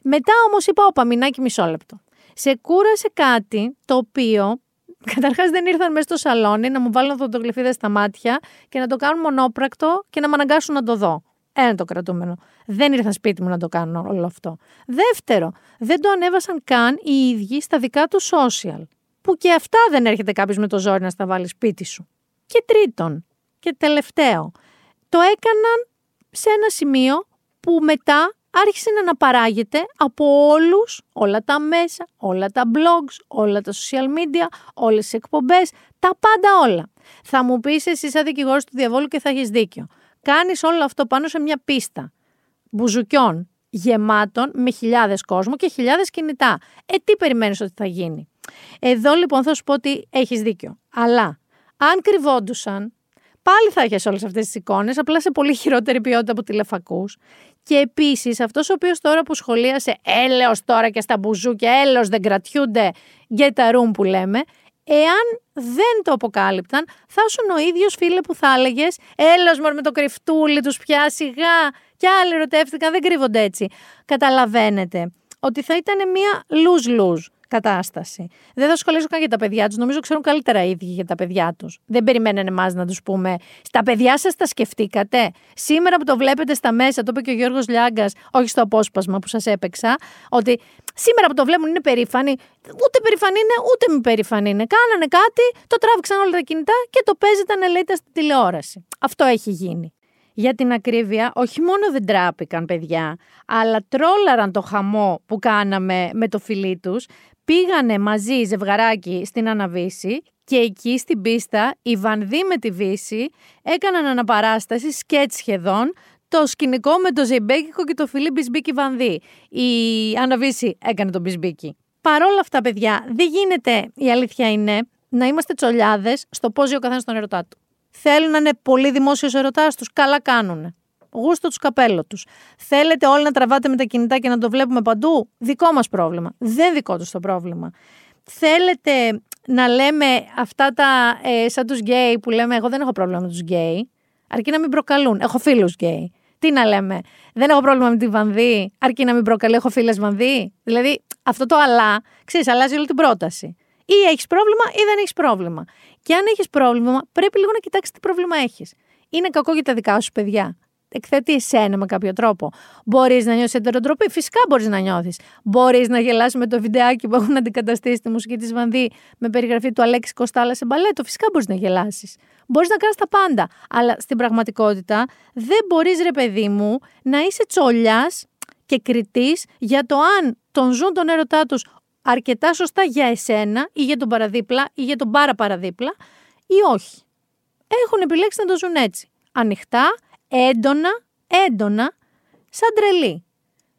Μετά όμως είπα, ο Παμινάκη μισό λεπτό. Σε κούρασε κάτι το οποίο Καταρχάς δεν ήρθαν μέσα στο σαλόνι να μου βάλουν φωτογλυφίδες στα μάτια και να το κάνουν μονόπρακτο και να με αναγκάσουν να το δω. Ένα το κρατούμενο. Δεν ήρθαν σπίτι μου να το κάνουν όλο αυτό. Δεύτερο, δεν το ανέβασαν καν οι ίδιοι στα δικά τους social. Που και αυτά δεν έρχεται κάποιος με το ζόρι να στα βάλει σπίτι σου. Και τρίτον, και τελευταίο, το έκαναν σε ένα σημείο που μετά άρχισε να αναπαράγεται από όλους, όλα τα μέσα, όλα τα blogs, όλα τα social media, όλες τις εκπομπές, τα πάντα όλα. Θα μου πεις εσύ σαν δικηγόρος του διαβόλου και θα έχεις δίκιο. Κάνεις όλο αυτό πάνω σε μια πίστα μπουζουκιών γεμάτων με χιλιάδες κόσμο και χιλιάδες κινητά. Ε, τι περιμένεις ότι θα γίνει; Εδώ λοιπόν θα σου πω ότι έχεις δίκιο. Αλλά αν κρυβόντουσαν, πάλι θα έχεις όλες αυτές τις εικόνες, απλά σε πολύ χειρότερη ποιότητα από τηλεφακούς. Και επίσης αυτός ο οποίος τώρα που σχολίασε έλεος τώρα και στα μπουζούκια, έλεος δεν κρατιούνται, get a room που λέμε, εάν δεν το αποκάλυπταν, θα ήσουν ο ίδιος φίλε που θα έλεγες έλεος μωρ με το κρυφτούλι τους πια σιγά και άλλοι ερωτεύτηκαν, δεν κρύβονται έτσι. Καταλαβαίνετε ότι θα ήταν μια lose-lose κατάσταση. Δεν θα σχολιάσω καν για τα παιδιά τους. Νομίζω ξέρουν καλύτερα οι ίδιοι για τα παιδιά τους. Δεν περιμένανε εμάς να τους πούμε. Στα παιδιά σας τα σκεφτήκατε; Σήμερα που το βλέπετε στα μέσα, το είπε και ο Γιώργος Λιάγκας, όχι στο απόσπασμα που σας έπαιξα, ότι σήμερα που το βλέπουν είναι περήφανοι. Ούτε περήφανοι είναι, ούτε μη περήφανοι είναι. Κάνανε κάτι, το τράβηξαν όλα τα κινητά και το παίζετε ανελέητα στην τηλεόραση. Αυτό έχει γίνει. Για την ακρίβεια, όχι μόνο δεν τράπηκαν παιδιά, αλλά τρόλαραν το χαμό που κάναμε με το φιλί τους, πήγανε μαζί ζευγαράκι στην Αναβίση και εκεί στην πίστα η Βανδί με τη Βύση έκαναν αναπαράσταση, σκέτς σχεδόν, το σκηνικό με το Ζεϊμπέκικο και το φιλί Μπισμπίκι Βανδί. Η Άννα Βίσση έκανε τον Μπισμπίκι. Παρόλα αυτά, παιδιά, δεν γίνεται, η αλήθεια είναι, να είμαστε τσολιάδες στο πώς ζει ο καθένας τον έρωτά του. Θέλουν να είναι πολύ δημόσιος έρωτάς τους, καλά κάνουν. Γούστο τους καπέλο τους. Θέλετε όλοι να τραβάτε με τα κινητά και να το βλέπουμε παντού; Δικό μας πρόβλημα. Δεν δικό τους το πρόβλημα. Θέλετε να λέμε αυτά τα ε, σαν τους γκέι που λέμε Εγώ δεν έχω πρόβλημα με τους γκέι. Αρκεί να μην προκαλούν. Έχω φίλους γκέι. Τι να λέμε. Δεν έχω πρόβλημα με τη βανδύ. Αρκεί να μην προκαλεί. Έχω φίλες βανδύ. Δηλαδή αυτό το αλλά, ξέρεις, αλλάζει όλη την πρόταση. Ή έχεις πρόβλημα ή δεν έχεις πρόβλημα. Και αν έχεις πρόβλημα, πρέπει λίγο να κοιτάξεις τι πρόβλημα έχεις. Είναι κακό για τα δικά σου παιδιά εκθέτει εσένα με κάποιο τρόπο. Μπορείς να νιώσεις εντεροτροπή, φυσικά μπορείς να νιώθεις. Μπορείς να γελάσει με το βιντεάκι που έχουν αντικαταστήσει τη μουσική της Βανδί με περιγραφή του Αλέξη Κοστάλα σε μπαλέτο. Φυσικά μπορείς να γελάσεις. Μπορείς να κάνεις τα πάντα. Αλλά στην πραγματικότητα δεν μπορείς, ρε παιδί μου, να είσαι τσολιάς και κριτής για το αν τον ζουν τον έρωτά τους αρκετά σωστά για εσένα ή για τον παραδίπλα ή για τον πάρα παραδίπλα ή όχι. Έχουν επιλέξει να το ζουν έτσι. Ανοιχτά, έντονα, έντονα, σαν τρελή.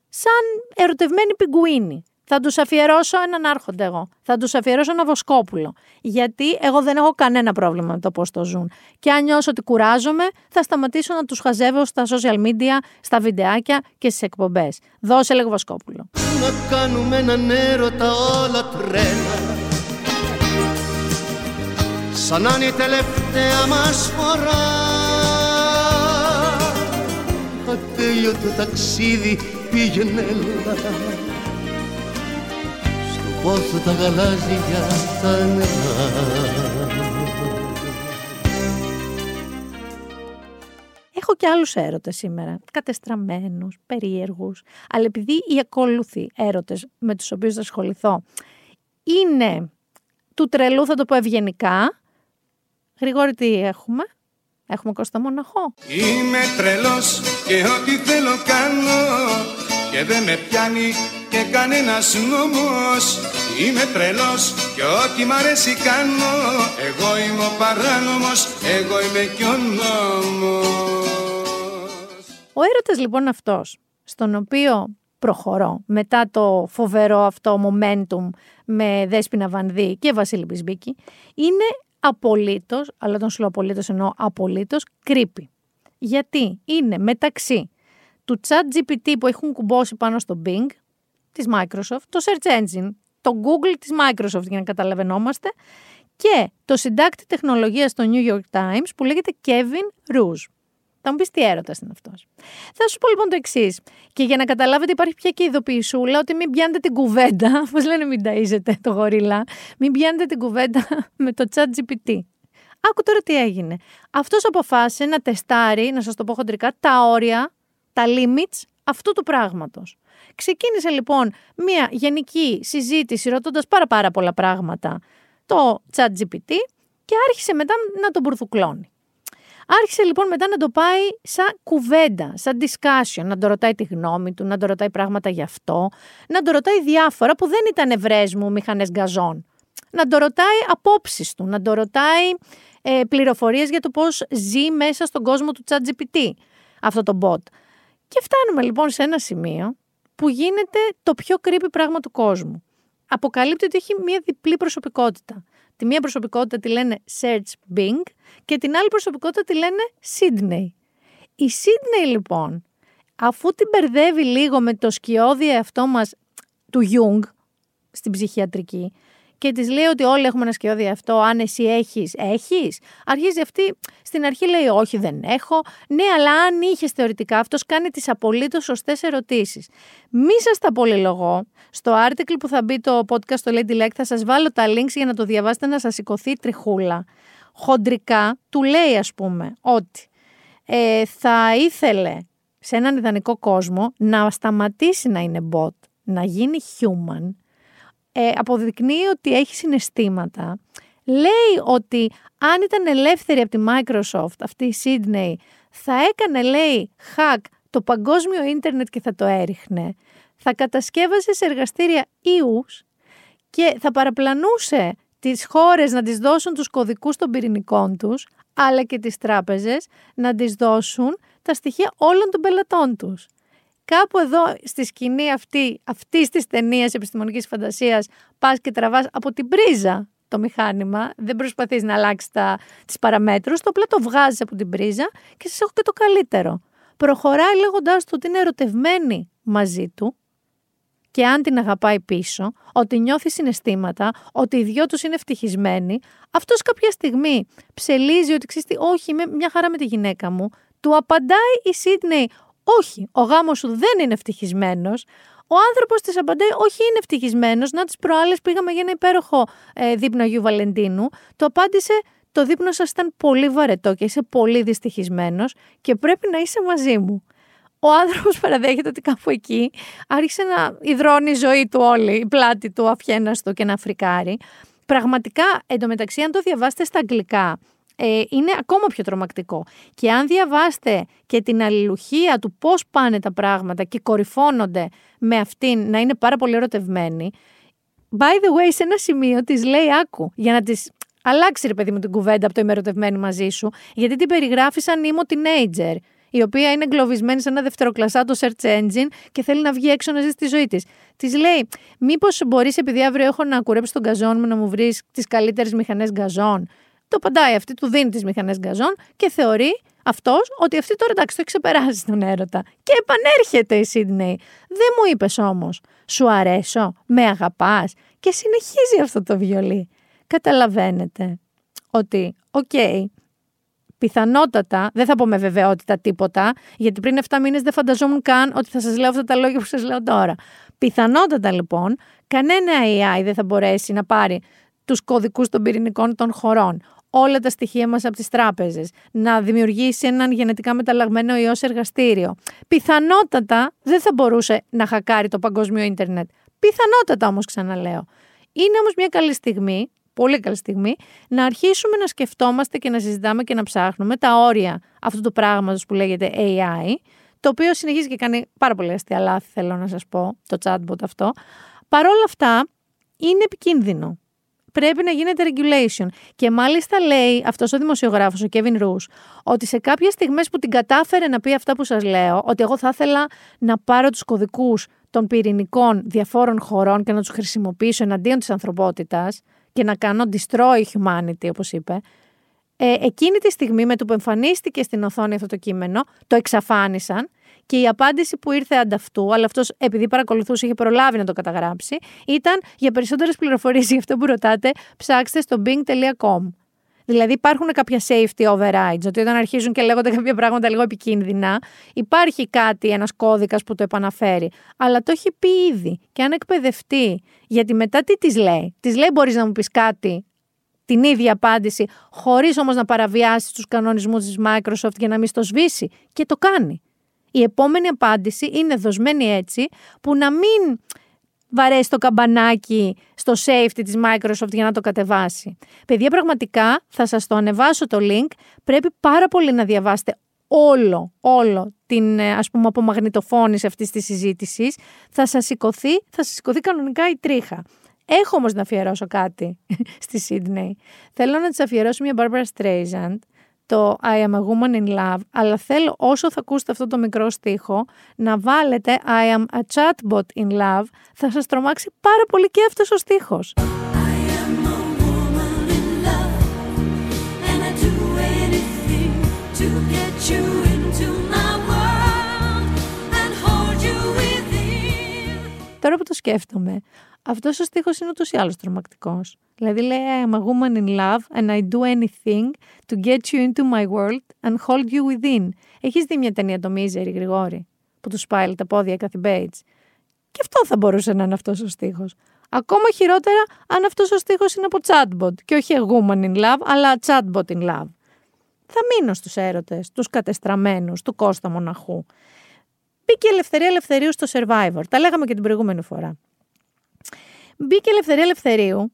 Σαν ερωτευμένη πιγκουίνη. Θα τους αφιερώσω έναν άρχοντα εγώ. Θα τους αφιερώσω ένα βοσκόπουλο. Γιατί εγώ δεν έχω κανένα πρόβλημα με το πώς το ζουν. Και αν νιώσω ότι κουράζομαι, θα σταματήσω να τους χαζεύω στα social media, στα βιντεάκια και στις εκπομπές. Δώσε λίγο βοσκόπουλο. Να κάνουμε έναν έρωτα όλα τρένα Σαν να είναι η τελευταία μας φορά ατέλειωτο ταξίδι πήγαινε έλα. Στο πόθο τα γαλάζια τα νερά Έχω και άλλους έρωτες σήμερα, κατεστραμμένους, περίεργους, αλλά επειδή οι ακόλουθοι έρωτες με τους οποίους θα ασχοληθώ είναι του τρελού, θα το πω ευγενικά, Γρηγόρη τι έχουμε, Έχουμε Κώστα Μοναχό. Είμαι τρελός και ό,τι θέλω κάνω και δεν με πιάνει και κανένας νόμος. Είμαι τρελός και ό,τι μ' αρέσει κάνω. Εγώ είμαι ο παράνομος, εγώ είμαι και ο νόμος. Ο έρωτας λοιπόν αυτός, στον οποίο προχωρώ μετά το φοβερό αυτό momentum με Δέσποινα Βανδύ και Βασίλη Μπισμπίκη, είναι απολύτως, αλλά τον σου λέω απολύτως εννοώ απολύτως, creepy. Γιατί είναι μεταξύ του chat GPT που έχουν κουμπώσει πάνω στο Bing της Microsoft, το search engine, το Google της Microsoft για να καταλαβαίνόμαστε και το συντάκτη τεχνολογίας στο New York Times που λέγεται Kevin Rouge. Θα μου πεις τι έρωτας είναι αυτός. Θα σου πω λοιπόν το εξής. Και για να καταλάβετε, υπάρχει πια και ειδοποιησούλα ότι μην πιάνετε την κουβέντα. Πώ λένε, μην ταΐζετε το γορίλα. Μην πιάνετε την κουβέντα με το chat GPT. Άκου τώρα τι έγινε. Αυτός αποφάσισε να τεστάρει, να σας το πω χοντρικά, τα όρια, τα limits αυτού του πράγματος. Ξεκίνησε λοιπόν μια γενική συζήτηση ρωτώντας πάρα πάρα πολλά πράγματα το chat GPT και άρχισε μετά να τον μπουρθουκλώνει. Άρχισε λοιπόν μετά να το πάει σαν κουβέντα, σαν discussion, να το ρωτάει τη γνώμη του, να το ρωτάει πράγματα γι' αυτό, να το ρωτάει διάφορα που δεν ήταν ευρές μου μηχανές γκαζών. Να το ρωτάει απόψεις του, να το ρωτάει ε, πληροφορίες για το πώς ζει μέσα στον κόσμο του ChatGPT αυτό το bot. Και φτάνουμε λοιπόν σε ένα σημείο που γίνεται το πιο creepy πράγμα του κόσμου. Αποκαλύπτει ότι έχει μία διπλή προσωπικότητα. Τη μία προσωπικότητα τη λένε Search Bing και την άλλη προσωπικότητα τη λένε Sydney. Η Sydney λοιπόν, αφού την μπερδεύει λίγο με το σκιώδη εαυτό μας του Jung στην ψυχιατρική και της λέει ότι όλοι έχουμε ένα σκιώδη αυτό. Αν εσύ έχεις, έχεις. Αρχίζει αυτή, στην αρχή λέει Όχι, δεν έχω. Ναι, αλλά αν είχες θεωρητικά, αυτός κάνει τις απολύτως σωστές ερωτήσεις. Μη σας τα πολυλογώ. Στο article που θα μπει το podcast στο Lady Like θα σας βάλω τα links για να το διαβάσετε να σας σηκωθεί τριχούλα. Χοντρικά του λέει, ας πούμε, ότι ε, θα ήθελε σε έναν ιδανικό κόσμο να σταματήσει να είναι bot, να γίνει human ε, αποδεικνύει ότι έχει συναισθήματα. Λέει ότι αν ήταν ελεύθερη από τη Microsoft, αυτή η Sydney, θα έκανε, λέει, hack το παγκόσμιο ίντερνετ και θα το έριχνε, θα κατασκεύασε σε εργαστήρια ιούς και θα παραπλανούσε τις χώρες να τις δώσουν τους κωδικούς των πυρηνικών τους, αλλά και τις τράπεζες να τις δώσουν τα στοιχεία όλων των πελατών τους. Κάπου εδώ στη σκηνή αυτή, αυτής της ταινίας επιστημονικής φαντασίας, πας και τραβάς από την πρίζα το μηχάνημα, δεν προσπαθείς να αλλάξεις τα, τις παραμέτρους, το απλά το βγάζεις από την πρίζα και σας έχω και το καλύτερο. Προχωράει λέγοντάς του ότι είναι ερωτευμένη μαζί του, και αν την αγαπάει πίσω, ότι νιώθει συναισθήματα, ότι οι δυο τους είναι ευτυχισμένοι, αυτός κάποια στιγμή ψελίζει ότι ξέρεις όχι, είμαι μια χαρά με τη γυναίκα μου. Του απαντάει η Σίδνεϊ, όχι, ο γάμος σου δεν είναι ευτυχισμένος. Ο άνθρωπος της απαντάει, Όχι, είναι ευτυχισμένος. Να τις προάλλες πήγαμε για ένα υπέροχο ε, δείπνο Αγίου Βαλεντίνου. Το απάντησε, Το δείπνο σας ήταν πολύ βαρετό και είσαι πολύ δυστυχισμένος και πρέπει να είσαι μαζί μου ο άνθρωπος παραδέχεται ότι κάπου εκεί άρχισε να υδρώνει η ζωή του όλη, η πλάτη του αφιέναστο και να φρικάρει. Πραγματικά, εντωμεταξύ, αν το διαβάσετε στα αγγλικά, ε, είναι ακόμα πιο τρομακτικό. Και αν διαβάσετε και την αλληλουχία του πώς πάνε τα πράγματα και κορυφώνονται με αυτήν να είναι πάρα πολύ ερωτευμένη, by the way, σε ένα σημείο της λέει άκου, για να της αλλάξει ρε παιδί μου την κουβέντα από το ημερωτευμένη μαζί σου, γιατί την περιγράφει σαν ήμο teenager η οποία είναι εγκλωβισμένη σε ένα δευτεροκλασσάτο search engine και θέλει να βγει έξω να ζήσει τη ζωή της. Της λέει, Μήπως μπορείς, επειδή αύριο έχω να κουρέψω το γκαζόν μου, να μου βρεις τις καλύτερες μηχανές γκαζόν; Του απαντάει αυτή, του δίνει τις μηχανές γκαζόν και θεωρεί αυτός ότι αυτή τώρα εντάξει το έχει ξεπεράσει τον έρωτα. Και επανέρχεται η Σίδνεϊ. Δεν μου είπες όμως, σου αρέσω, με αγαπάς. Και συνεχίζει αυτό το βιολί. Καταλαβαίνετε ότι, οκ, πιθανότατα, δεν θα πω με βεβαιότητα τίποτα, γιατί πριν 7 μήνες δεν φανταζόμουν καν ότι θα σας λέω αυτά τα λόγια που σας λέω τώρα. Πιθανότατα λοιπόν, κανένα AI δεν θα μπορέσει να πάρει τους κωδικούς των πυρηνικών των χωρών, όλα τα στοιχεία μας από τις τράπεζες, να δημιουργήσει έναν γενετικά μεταλλαγμένο ιός σε εργαστήριο. Πιθανότατα δεν θα μπορούσε να χακάρει το παγκόσμιο ίντερνετ. Πιθανότατα όμως, ξαναλέω. Είναι όμως μια καλή στιγμή πολύ καλή στιγμή, να αρχίσουμε να σκεφτόμαστε και να συζητάμε και να ψάχνουμε τα όρια αυτού του πράγματος που λέγεται AI, το οποίο συνεχίζει και κάνει πάρα πολύ αστεία λάθη, θέλω να σας πω, το chatbot αυτό. Παρ' όλα αυτά, είναι επικίνδυνο. Πρέπει να γίνεται regulation. Και μάλιστα λέει αυτός ο δημοσιογράφος, ο Kevin Roos, ότι σε κάποιες στιγμές που την κατάφερε να πει αυτά που σας λέω, ότι εγώ θα ήθελα να πάρω τους κωδικούς των πυρηνικών διαφόρων χωρών και να τους χρησιμοποιήσω εναντίον της ανθρωπότητας, και να κάνω destroy humanity, όπως είπε, ε, εκείνη τη στιγμή με το που εμφανίστηκε στην οθόνη αυτό το κείμενο, το εξαφάνισαν και η απάντηση που ήρθε ανταυτού, αλλά αυτός επειδή παρακολουθούσε είχε προλάβει να το καταγράψει, ήταν για περισσότερες πληροφορίες για αυτό που ρωτάτε, ψάξτε στο bing.com. Δηλαδή υπάρχουν κάποια safety overrides, ότι όταν αρχίζουν και λέγονται κάποια πράγματα λίγο επικίνδυνα, υπάρχει κάτι, ένας κώδικας που το επαναφέρει. Αλλά το έχει πει ήδη. Και αν εκπαιδευτεί, γιατί μετά τι της λέει; Της λέει μπορείς να μου πεις κάτι, την ίδια απάντηση, χωρίς όμως να παραβιάσεις τους κανονισμούς της Microsoft για να μην στο σβήσει. Και το κάνει. Η επόμενη απάντηση είναι δοσμένη έτσι που να μην βαρέσει το καμπανάκι στο safety της Microsoft για να το κατεβάσει. Παιδιά, πραγματικά θα σας το ανεβάσω το link. Πρέπει πάρα πολύ να διαβάσετε όλο, όλο την ε, ας πούμε απομαγνητοφώνηση αυτής της συζήτησης. Θα σας σηκωθεί, θα σας σηκωθεί κανονικά η τρίχα. Έχω όμως να αφιερώσω κάτι στη Sydney. Θέλω να της αφιερώσω μια Barbara Streisand το I am a woman in love, αλλά θέλω όσο θα ακούσετε αυτό το μικρό στίχο να βάλετε I am a chatbot in love, θα σας τρομάξει πάρα πολύ και αυτός ο στίχος. Τώρα που το σκέφτομαι, αυτός ο στίχος είναι ούτως ή άλλως τρομακτικός. Δηλαδή λέει I am a woman in love and I do anything to get you into my world and hold you within. Έχεις δει μια ταινία το Misery, Γρηγόρη, που του σπάει τα πόδια κάθε Bates; Και αυτό θα μπορούσε να είναι αυτός ο στίχος. Ακόμα χειρότερα αν αυτός ο στίχος είναι από chatbot και όχι a woman in love, αλλά chatbot in love. Θα μείνω στους έρωτες, τους κατεστραμμένους, του Κώστα Μοναχού. Μπήκε η Ελευθερία Ελευθερίου στο Survivor. Τα λέγαμε και την προηγούμενη φορά. Μπήκε η Ελευθερία Ελευθερίου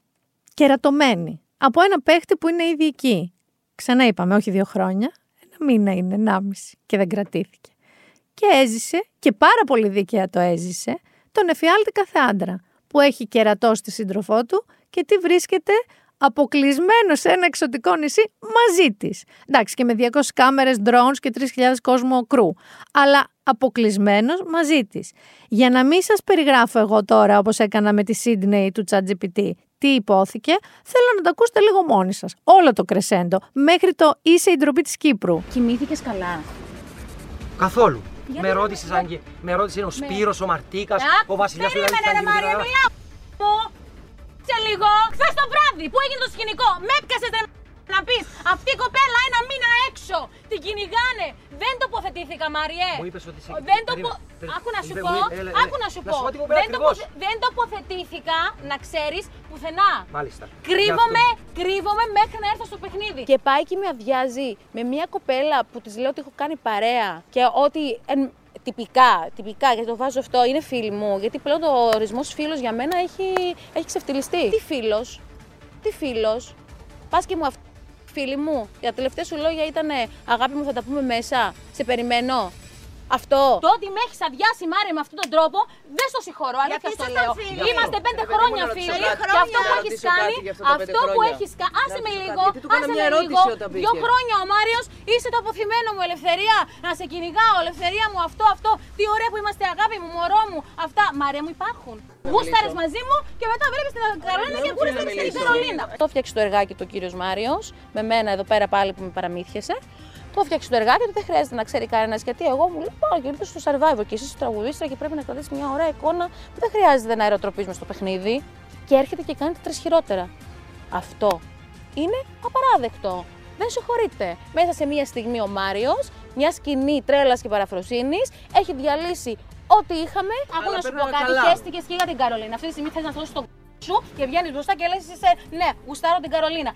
κερατωμένη από ένα παίχτη που είναι ήδη εκεί. Ξανά είπαμε, όχι δύο χρόνια, ένα μήνα είναι, ενάμιση και δεν κρατήθηκε. Και έζησε, και πάρα πολύ δίκαια το έζησε, τον εφιάλτη κάθε άντρα που έχει κερατώσει τη σύντροφό του και τι βρίσκεται αποκλεισμένο σε ένα εξωτικό νησί μαζί της. Εντάξει, και με 200 κάμερες, drones και 3.000 κόσμο κρού. Αλλά αποκλεισμένος μαζί της. Για να μην σας περιγράφω εγώ τώρα, όπως έκανα με τη Sydney του ChatGPT, τι υπόθηκε, θέλω να το ακούσετε λίγο μόνοι σας. Όλο το κρεσέντο, μέχρι το είσαι η ντροπή της Κύπρου. Κοιμήθηκες καλά; Καθόλου. Γιατί με δεν ρώτησες με- αν και- με ρώτησε ο Σπύρος, ο Μαρτίκας, Α, ο Βασιλιάς του Περίμενε ρε Μάρια, μιλάω. Μου, σε λίγο, χθες το βράδυ που έγινε το σκηνικό, με έπιασες ρε να πεις αυτή η κοπέλα ένα μήνα έξω, την κυνηγάνε. Δεν τοποθετήθηκα Μάριε. Μου είπες ότι σε- Δεν τοπο... περίμενε, περίμενε. Άκου να σου Είπε, πω, μου είπε, έλα, έλα. άκου να σου Να πω. σου πω την κοπέλα Δεν, ακριβώς. τοποθε- δεν τοποθετήθηκα, να ξέρεις, πουθενά. Μάλιστα. Κρύβομαι, Γι' αυτό. κρύβομαι μέχρι να έρθω στο παιχνίδι. Και πάει και με αδειάζει με μια κοπέλα που της λέω ότι έχω κάνει παρέα και ότι. εν, τυπικά, τυπικά, γιατί το βάζω αυτό, είναι φίλη μου. Γιατί πλέον το ορισμός φίλος για μένα έχει, έχει ξεφτυλιστεί. Τι φίλος, τι φίλος; Πας και μου αυτό. Φίλη μου, τα τελευταία σου λόγια ήταν Αγάπη μου, θα τα πούμε μέσα. Σε περιμένω. Αυτό. Το ότι με έχεις αδειάσει, Μάρια, με αυτόν τον τρόπο, δεν στο συγχωρώ. Αλήθεια στο λέω. Είμαστε πέντε χρόνια φίλοι. Και αυτό που έχεις κάνει, αυτό που έχεις κάνει. Άσε με λίγο. Άσε με λίγο. Δύο χρόνια ο Μάριος είσαι το αποθυμένο μου, ελευθερία. Να σε κυνηγάω, ελευθερία μου, αυτό, αυτό. Τι ωραία που είμαστε, αγάπη μου, μωρό μου. Αυτά, Μάρια μου υπάρχουν. Γούσταρες μαζί μου και μετά βλέπεις την Καρολίνα και γούσταρε στην Καρολίνα. Το φτιάξει το εργάκι του κύριος Μάριος, με μένα εδώ πέρα πάλι που με παραμύθιασε. Το φτιάξει το εργάκι του, δεν χρειάζεται να ξέρει κανένας γιατί εγώ μου λέω Πάω και ήρθε στο survivor και εσύ τραγουδίστρια και πρέπει να κρατήσεις μια ωραία εικόνα που δεν χρειάζεται να αεροτροπείς μες στο παιχνίδι. Και έρχεται και κάνει τα τρεις χειρότερα. Αυτό είναι απαράδεκτο. Δεν συγχωρείτε. Μέσα σε μια στιγμή ο Μάριος, μια σκηνή τρέλας και παραφροσύνης, έχει διαλύσει ό,τι είχαμε. Ακούω να σου πω περνάμε κάτι, καλά. χαίστηκες και για την Καρολίνα. Αυτή τη στιγμή θες να δώσει το σου και βγαίνεις μπροστά και λες: Είσαι, ναι, γουστάρω την Καρολίνα.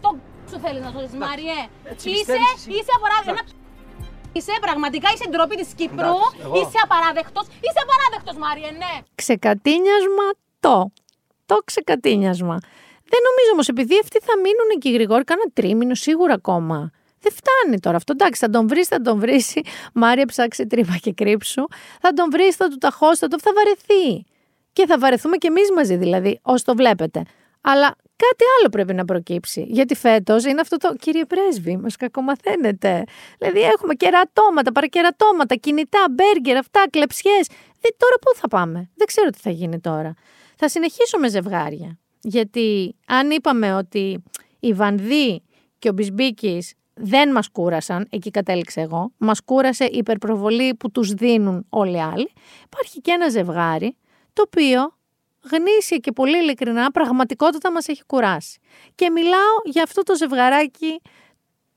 Το σου θέλεις να δώσει, Μάριε. έτσι Είσαι, πιστεύεις εσύ. είσαι απαράδεκτο. Είσαι πραγματικά, είσαι ντροπή της Κύπρου. Εντάξει, εγώ. Είσαι απαράδεκτος. Είσαι απαράδεκτος, Μάριε, ναι. Ξεκατίνιασμα το. Το ξεκατίνιασμα. Δεν νομίζω όμως, επειδή αυτοί θα μείνουν εκεί γρηγόρη, κάνα τρίμηνο σίγουρα ακόμα. Δεν φτάνει τώρα αυτό. Εντάξει, θα τον βρεις, θα τον βρεις. Μάρια, ψάξει τρύπα και κρύψου. Θα τον βρεις, θα του ταχώσει, θα το θα βαρεθεί. Και θα βαρεθούμε κι εμείς μαζί, δηλαδή, όσο το βλέπετε. Αλλά κάτι άλλο πρέπει να προκύψει. Γιατί φέτος είναι αυτό το κύριε πρέσβη, μας κακομαθαίνετε. Δηλαδή, έχουμε κερατώματα, παρακερατώματα, κινητά, μπέργκερ, αυτά, κλεψιές. Τώρα πού θα πάμε; Δεν ξέρω τι θα γίνει τώρα. Θα συνεχίσω με ζευγάρια. Γιατί αν είπαμε ότι η Βανδύ και ο Μπισμπίκης δεν μας κούρασαν, εκεί κατέληξε εγώ, μας κούρασε η υπερπροβολή που τους δίνουν όλοι οι άλλοι, υπάρχει και ένα ζευγάρι το οποίο γνήσια και πολύ ειλικρινά πραγματικότητα μας έχει κουράσει. Και μιλάω για αυτό το ζευγαράκι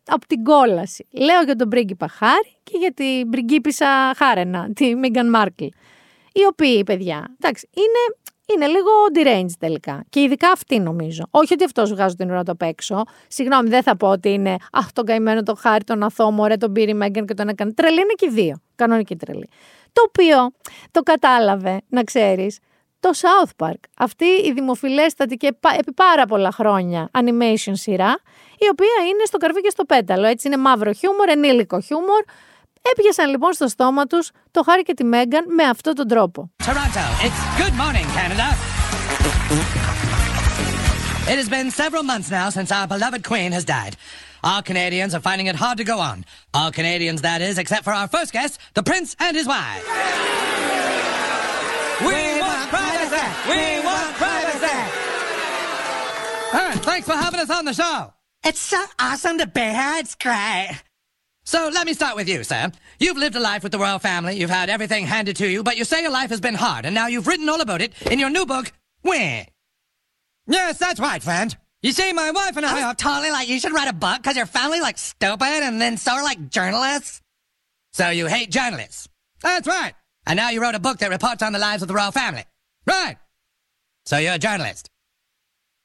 από την κόλαση. Λέω για τον πρίγκιπα Χάρη και για την πριγκίπισσα Χάρενα, τη Μίγκαν Μάρκλ. Οι οποίοι, παιδιά, εντάξει, είναι, είναι λίγο deranged τελικά. Και ειδικά αυτή νομίζω. Όχι ότι αυτός βγάζω την ώρα του απ' έξω. Συγγνώμη, δεν θα πω ότι είναι Αχ, τον καημένο τον Χάρη, τον αθώο, μωρέ, τον πήρε η Μέγκαν και τον έκανε. Τρελή είναι και οι δύο. Κανονική τρελή. Το οποίο το κατάλαβε, να ξέρεις, το South Park. Αυτή η δημοφιλέστατη και πα- επί πάρα πολλά χρόνια animation σειρά, η οποία είναι στο καρβί και στο πέταλο. Έτσι είναι μαύρο χιούμορ, ενήλικο χιούμορ. Έπιασαν λοιπόν στο στόμα τους το Χάρη και τη Μέγκαν με αυτόν τον τρόπο. Toronto, it's good morning, Canada. It has been several months now since our beloved Queen has died. All Canadians are finding it hard to go on. All Canadians, that is, except for our first guest, the Prince and his wife. We want privacy! We want privacy! Thanks for having us on the show. It's so awesome to be here. It's great. So let me start with you, sir. You've lived a life with the royal family, you've had everything handed to you, but you say your life has been hard, and now you've written all about it in your new book, Where? Yes, that's right, friend. You see, my wife and I oh, are totally like, you should write a book because your family like stupid, and then so are like journalists. So you hate journalists. That's right. And now you wrote a book that reports on the lives of the royal family. Right. So you're a journalist.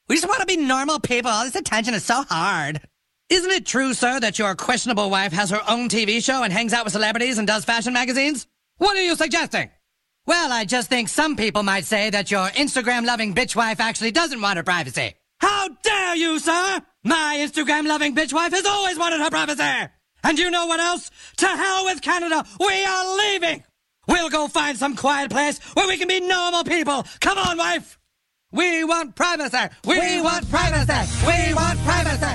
We just want to be normal people. All this attention is so hard. Isn't it true, sir, that your questionable wife has her own TV show and hangs out with celebrities and does fashion magazines? What are you suggesting? Well, I just think some people might say that your Instagram loving bitch wife actually doesn't want her privacy. How dare you, sir? My Instagram loving bitch wife has always wanted her privacy. And you know what else? To hell with Canada. We are leaving. We'll go find some quiet place where we can be normal people. Come on, wife. We want privacy. We want privacy. We want privacy.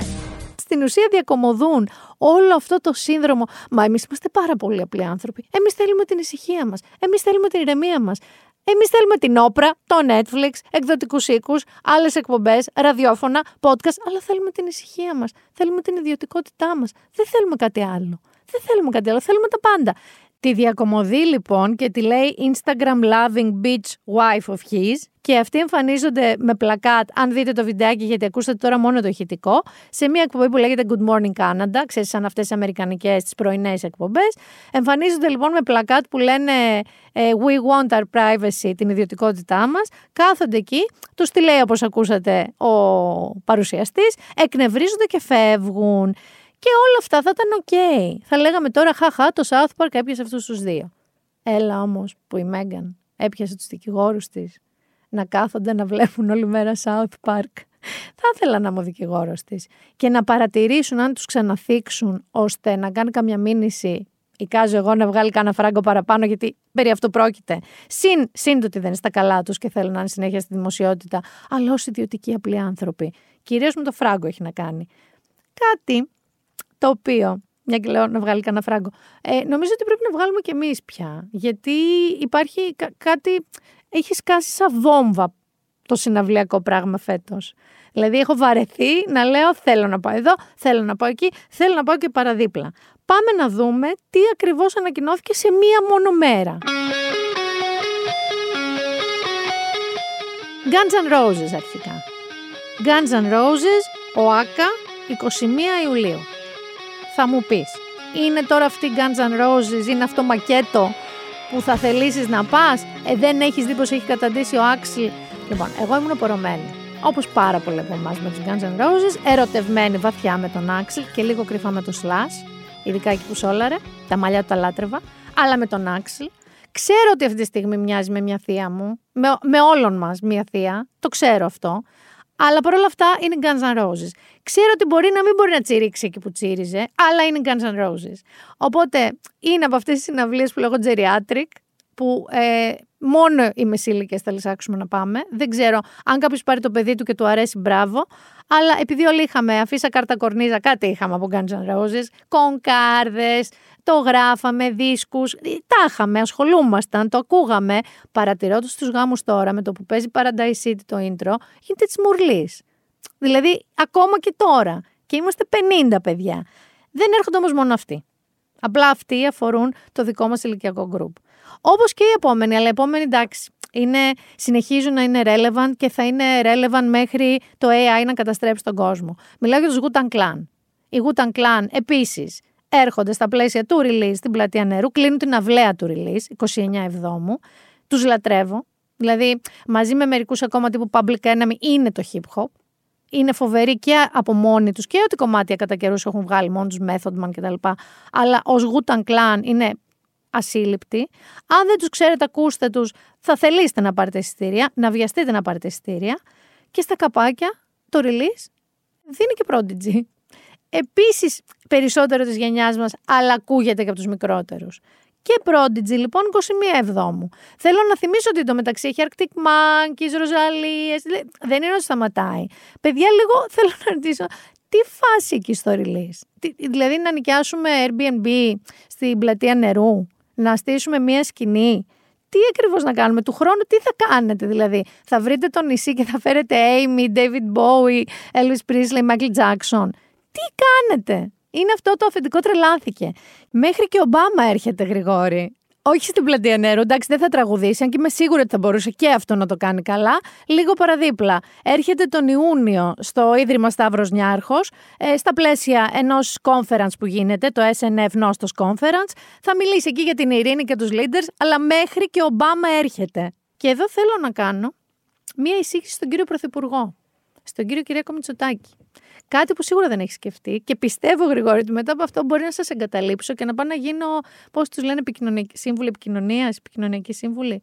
Στην ουσία διακομωδούν όλο αυτό το σύνδρομο. Μα εμείς είμαστε πάρα πολύ απλοί άνθρωποι. Εμείς θέλουμε την ησυχία μας. Εμείς θέλουμε την ηρεμία μας. Εμείς θέλουμε την όπρα, το Netflix, εκδοτικούς οίκους, άλλες εκπομπές, ραδιόφωνα, podcast, αλλά θέλουμε την ησυχία μας. Θέλουμε την ιδιωτικότητά μας. Δεν θέλουμε κάτι άλλο. Δεν θέλουμε κάτι άλλο. Θέλουμε τα πάντα. Τη διακομωδεί λοιπόν και τη λέει Instagram loving beach wife of his και αυτοί εμφανίζονται με πλακάτ, αν δείτε το βιντεάκι γιατί ακούσατε τώρα μόνο το ηχητικό, σε μια εκπομπή που λέγεται Good Morning Canada, ξέρεις σαν αυτές τις αμερικανικές τις πρωινές εκπομπές. Εμφανίζονται λοιπόν με πλακάτ που λένε ε, We want our privacy, την ιδιωτικότητά μας. Κάθονται εκεί, τους τη λέει όπως ακούσατε ο παρουσιαστής, εκνευρίζονται και φεύγουν. Και όλα αυτά θα ήταν οκ. Θα λέγαμε τώρα, χαχά, το South Park έπιασε αυτούς τους δύο. Έλα όμως που η Μέγαν έπιασε τους δικηγόρους της να κάθονται να βλέπουν όλη μέρα South Park. Θα ήθελα να είμαι ο δικηγόρος της. Και να παρατηρήσουν αν τους ξαναθίξουν ώστε να κάνει καμιά μήνυση. Εικάζω εγώ να βγάλει κανένα φράγκο παραπάνω, γιατί περί αυτό πρόκειται. Συν, συν το ότι δεν είναι στα καλά τους και θέλουν να είναι συνέχεια στη δημοσιότητα, αλλά ως ιδιωτικοί απλοί άνθρωποι. Κυρίως με το φράγκο έχει να κάνει. Κάτι το οποίο, μια και λέω να βγάλει κανένα φράγκο, ε, νομίζω ότι πρέπει να βγάλουμε κι εμείς πια. Γιατί υπάρχει κάτι, έχει σκάσει σαν βόμβα το συναυλιακό πράγμα φέτος. Δηλαδή έχω βαρεθεί να λέω θέλω να πάω εδώ, θέλω να πάω εκεί, θέλω να πάω και παραδίπλα. Πάμε να δούμε τι ακριβώς ανακοινώθηκε σε μία μόνο μέρα. Guns N' Roses αρχικά. Guns N' Roses, ο Άκα, 21 Ιουλίου θα μου πεις. Είναι τώρα αυτή η Guns N' Roses, είναι αυτό μακέτο που θα θελήσεις να πας, ε, δεν έχεις δει πως έχει καταντήσει ο Άξιλ; Λοιπόν, εγώ ήμουν πορωμένη. Όπως πάρα πολλοί από εμάς με τους Guns N' Roses, ερωτευμένη βαθιά με τον Άξιλ και λίγο κρυφά με το Slash, ειδικά εκεί που σόλαρε, τα μαλλιά του τα λάτρευα, αλλά με τον Άξιλ. Ξέρω ότι αυτή τη στιγμή μοιάζει με μια θεία μου, με, με όλων μας μια θεία, το ξέρω αυτό. Αλλά παρόλα αυτά είναι Guns N' Roses. Ξέρω ότι μπορεί να μην μπορεί να τσιρίξει εκεί που τσίριζε, αλλά είναι Guns N' Roses. Οπότε είναι από αυτές τις συναυλίες που λέγω geriatric, που ε, μόνο οι μεσήλικες θα λυσάξουμε να πάμε. Δεν ξέρω αν κάποιος πάρει το παιδί του και του αρέσει, μπράβο. Αλλά επειδή όλοι είχαμε αφήσα κάρτα κορνίζα, κάτι είχαμε από Guns N' Roses, κονκάρδες, το γράφαμε, δίσκους, ε, τα είχαμε, ασχολούμασταν, το ακούγαμε. Παρατηρώντας τους γάμους τώρα με το που παίζει Paradise City το intro, γίνεται της μουρλής. Δηλαδή, ακόμα και τώρα. Και είμαστε 50 παιδιά. Δεν έρχονται όμως μόνο αυτοί. Απλά αυτοί αφορούν το δικό μας ηλικιακό group. Όπως και οι επόμενοι, αλλά οι επόμενοι εντάξει, είναι, συνεχίζουν να είναι relevant και θα είναι relevant μέχρι το AI να καταστρέψει τον κόσμο. Μιλάω για τους Wu-Tang Clan. Οι Wu-Tang Clan επίσης έρχονται στα πλαίσια του release στην πλατεία νερού, κλείνουν την αυλαία του release, 29 Εβδόμου. Τους λατρεύω. Δηλαδή, μαζί με μερικούς ακόμα τύπου Public Enemy είναι το hip hop. Είναι φοβεροί και από μόνοι τους και ό,τι κομμάτια κατά καιρούς έχουν βγάλει μόνοι τους, Method Man κτλ. Αλλά ως Gutan Clan είναι ασύλληπτοι. Αν δεν τους ξέρετε, ακούστε τους, θα θελήσετε να πάρετε εισιτήρια, να βιαστείτε να πάρετε εισιτήρια. Και στα καπάκια το release δίνει και Prodigy επίσης περισσότερο της γενιάς μας, αλλά ακούγεται και από τους μικρότερους. Και Prodigy λοιπόν 21 Εβδόμου. Θέλω να θυμίσω ότι το μεταξύ έχει Arctic Monkeys, Ροζαλίες, δεν είναι ότι σταματάει. Παιδιά λίγο θέλω να ρωτήσω, τι φάση εκεί στο release; δηλαδή να νοικιάσουμε Airbnb στην πλατεία νερού, να στήσουμε μία σκηνή. Τι ακριβώς να κάνουμε του χρόνου, τι θα κάνετε δηλαδή; Θα βρείτε το νησί και θα φέρετε Amy, David Bowie, Elvis Presley, Michael Jackson τι κάνετε; Είναι αυτό το αφεντικό τρελάθηκε. Μέχρι και ο Ομπάμα έρχεται, Γρηγόρη. Όχι στην πλατεία νερού, εντάξει, δεν θα τραγουδήσει, αν και είμαι σίγουρη ότι θα μπορούσε και αυτό να το κάνει καλά. Λίγο παραδίπλα. Έρχεται τον Ιούνιο στο Ίδρυμα Σταύρος Νιάρχος, ε, στα πλαίσια ενός conference που γίνεται, το SNF Νόστο Conference. Θα μιλήσει εκεί για την ειρήνη και τους leaders, αλλά μέχρι και ο Ομπάμα έρχεται. Και εδώ θέλω να κάνω μία εισήγηση στον κύριο Πρωθυπουργό, στον κύριο Κυριακό Μητσοτάκη. Κάτι που σίγουρα δεν έχει σκεφτεί και πιστεύω, Γρηγόρη, ότι μετά από αυτό μπορεί να σας εγκαταλείψω και να πάω να γίνω, πώς τους λένε, σύμβουλοι επικοινωνίας, επικοινωνιακή σύμβουλη.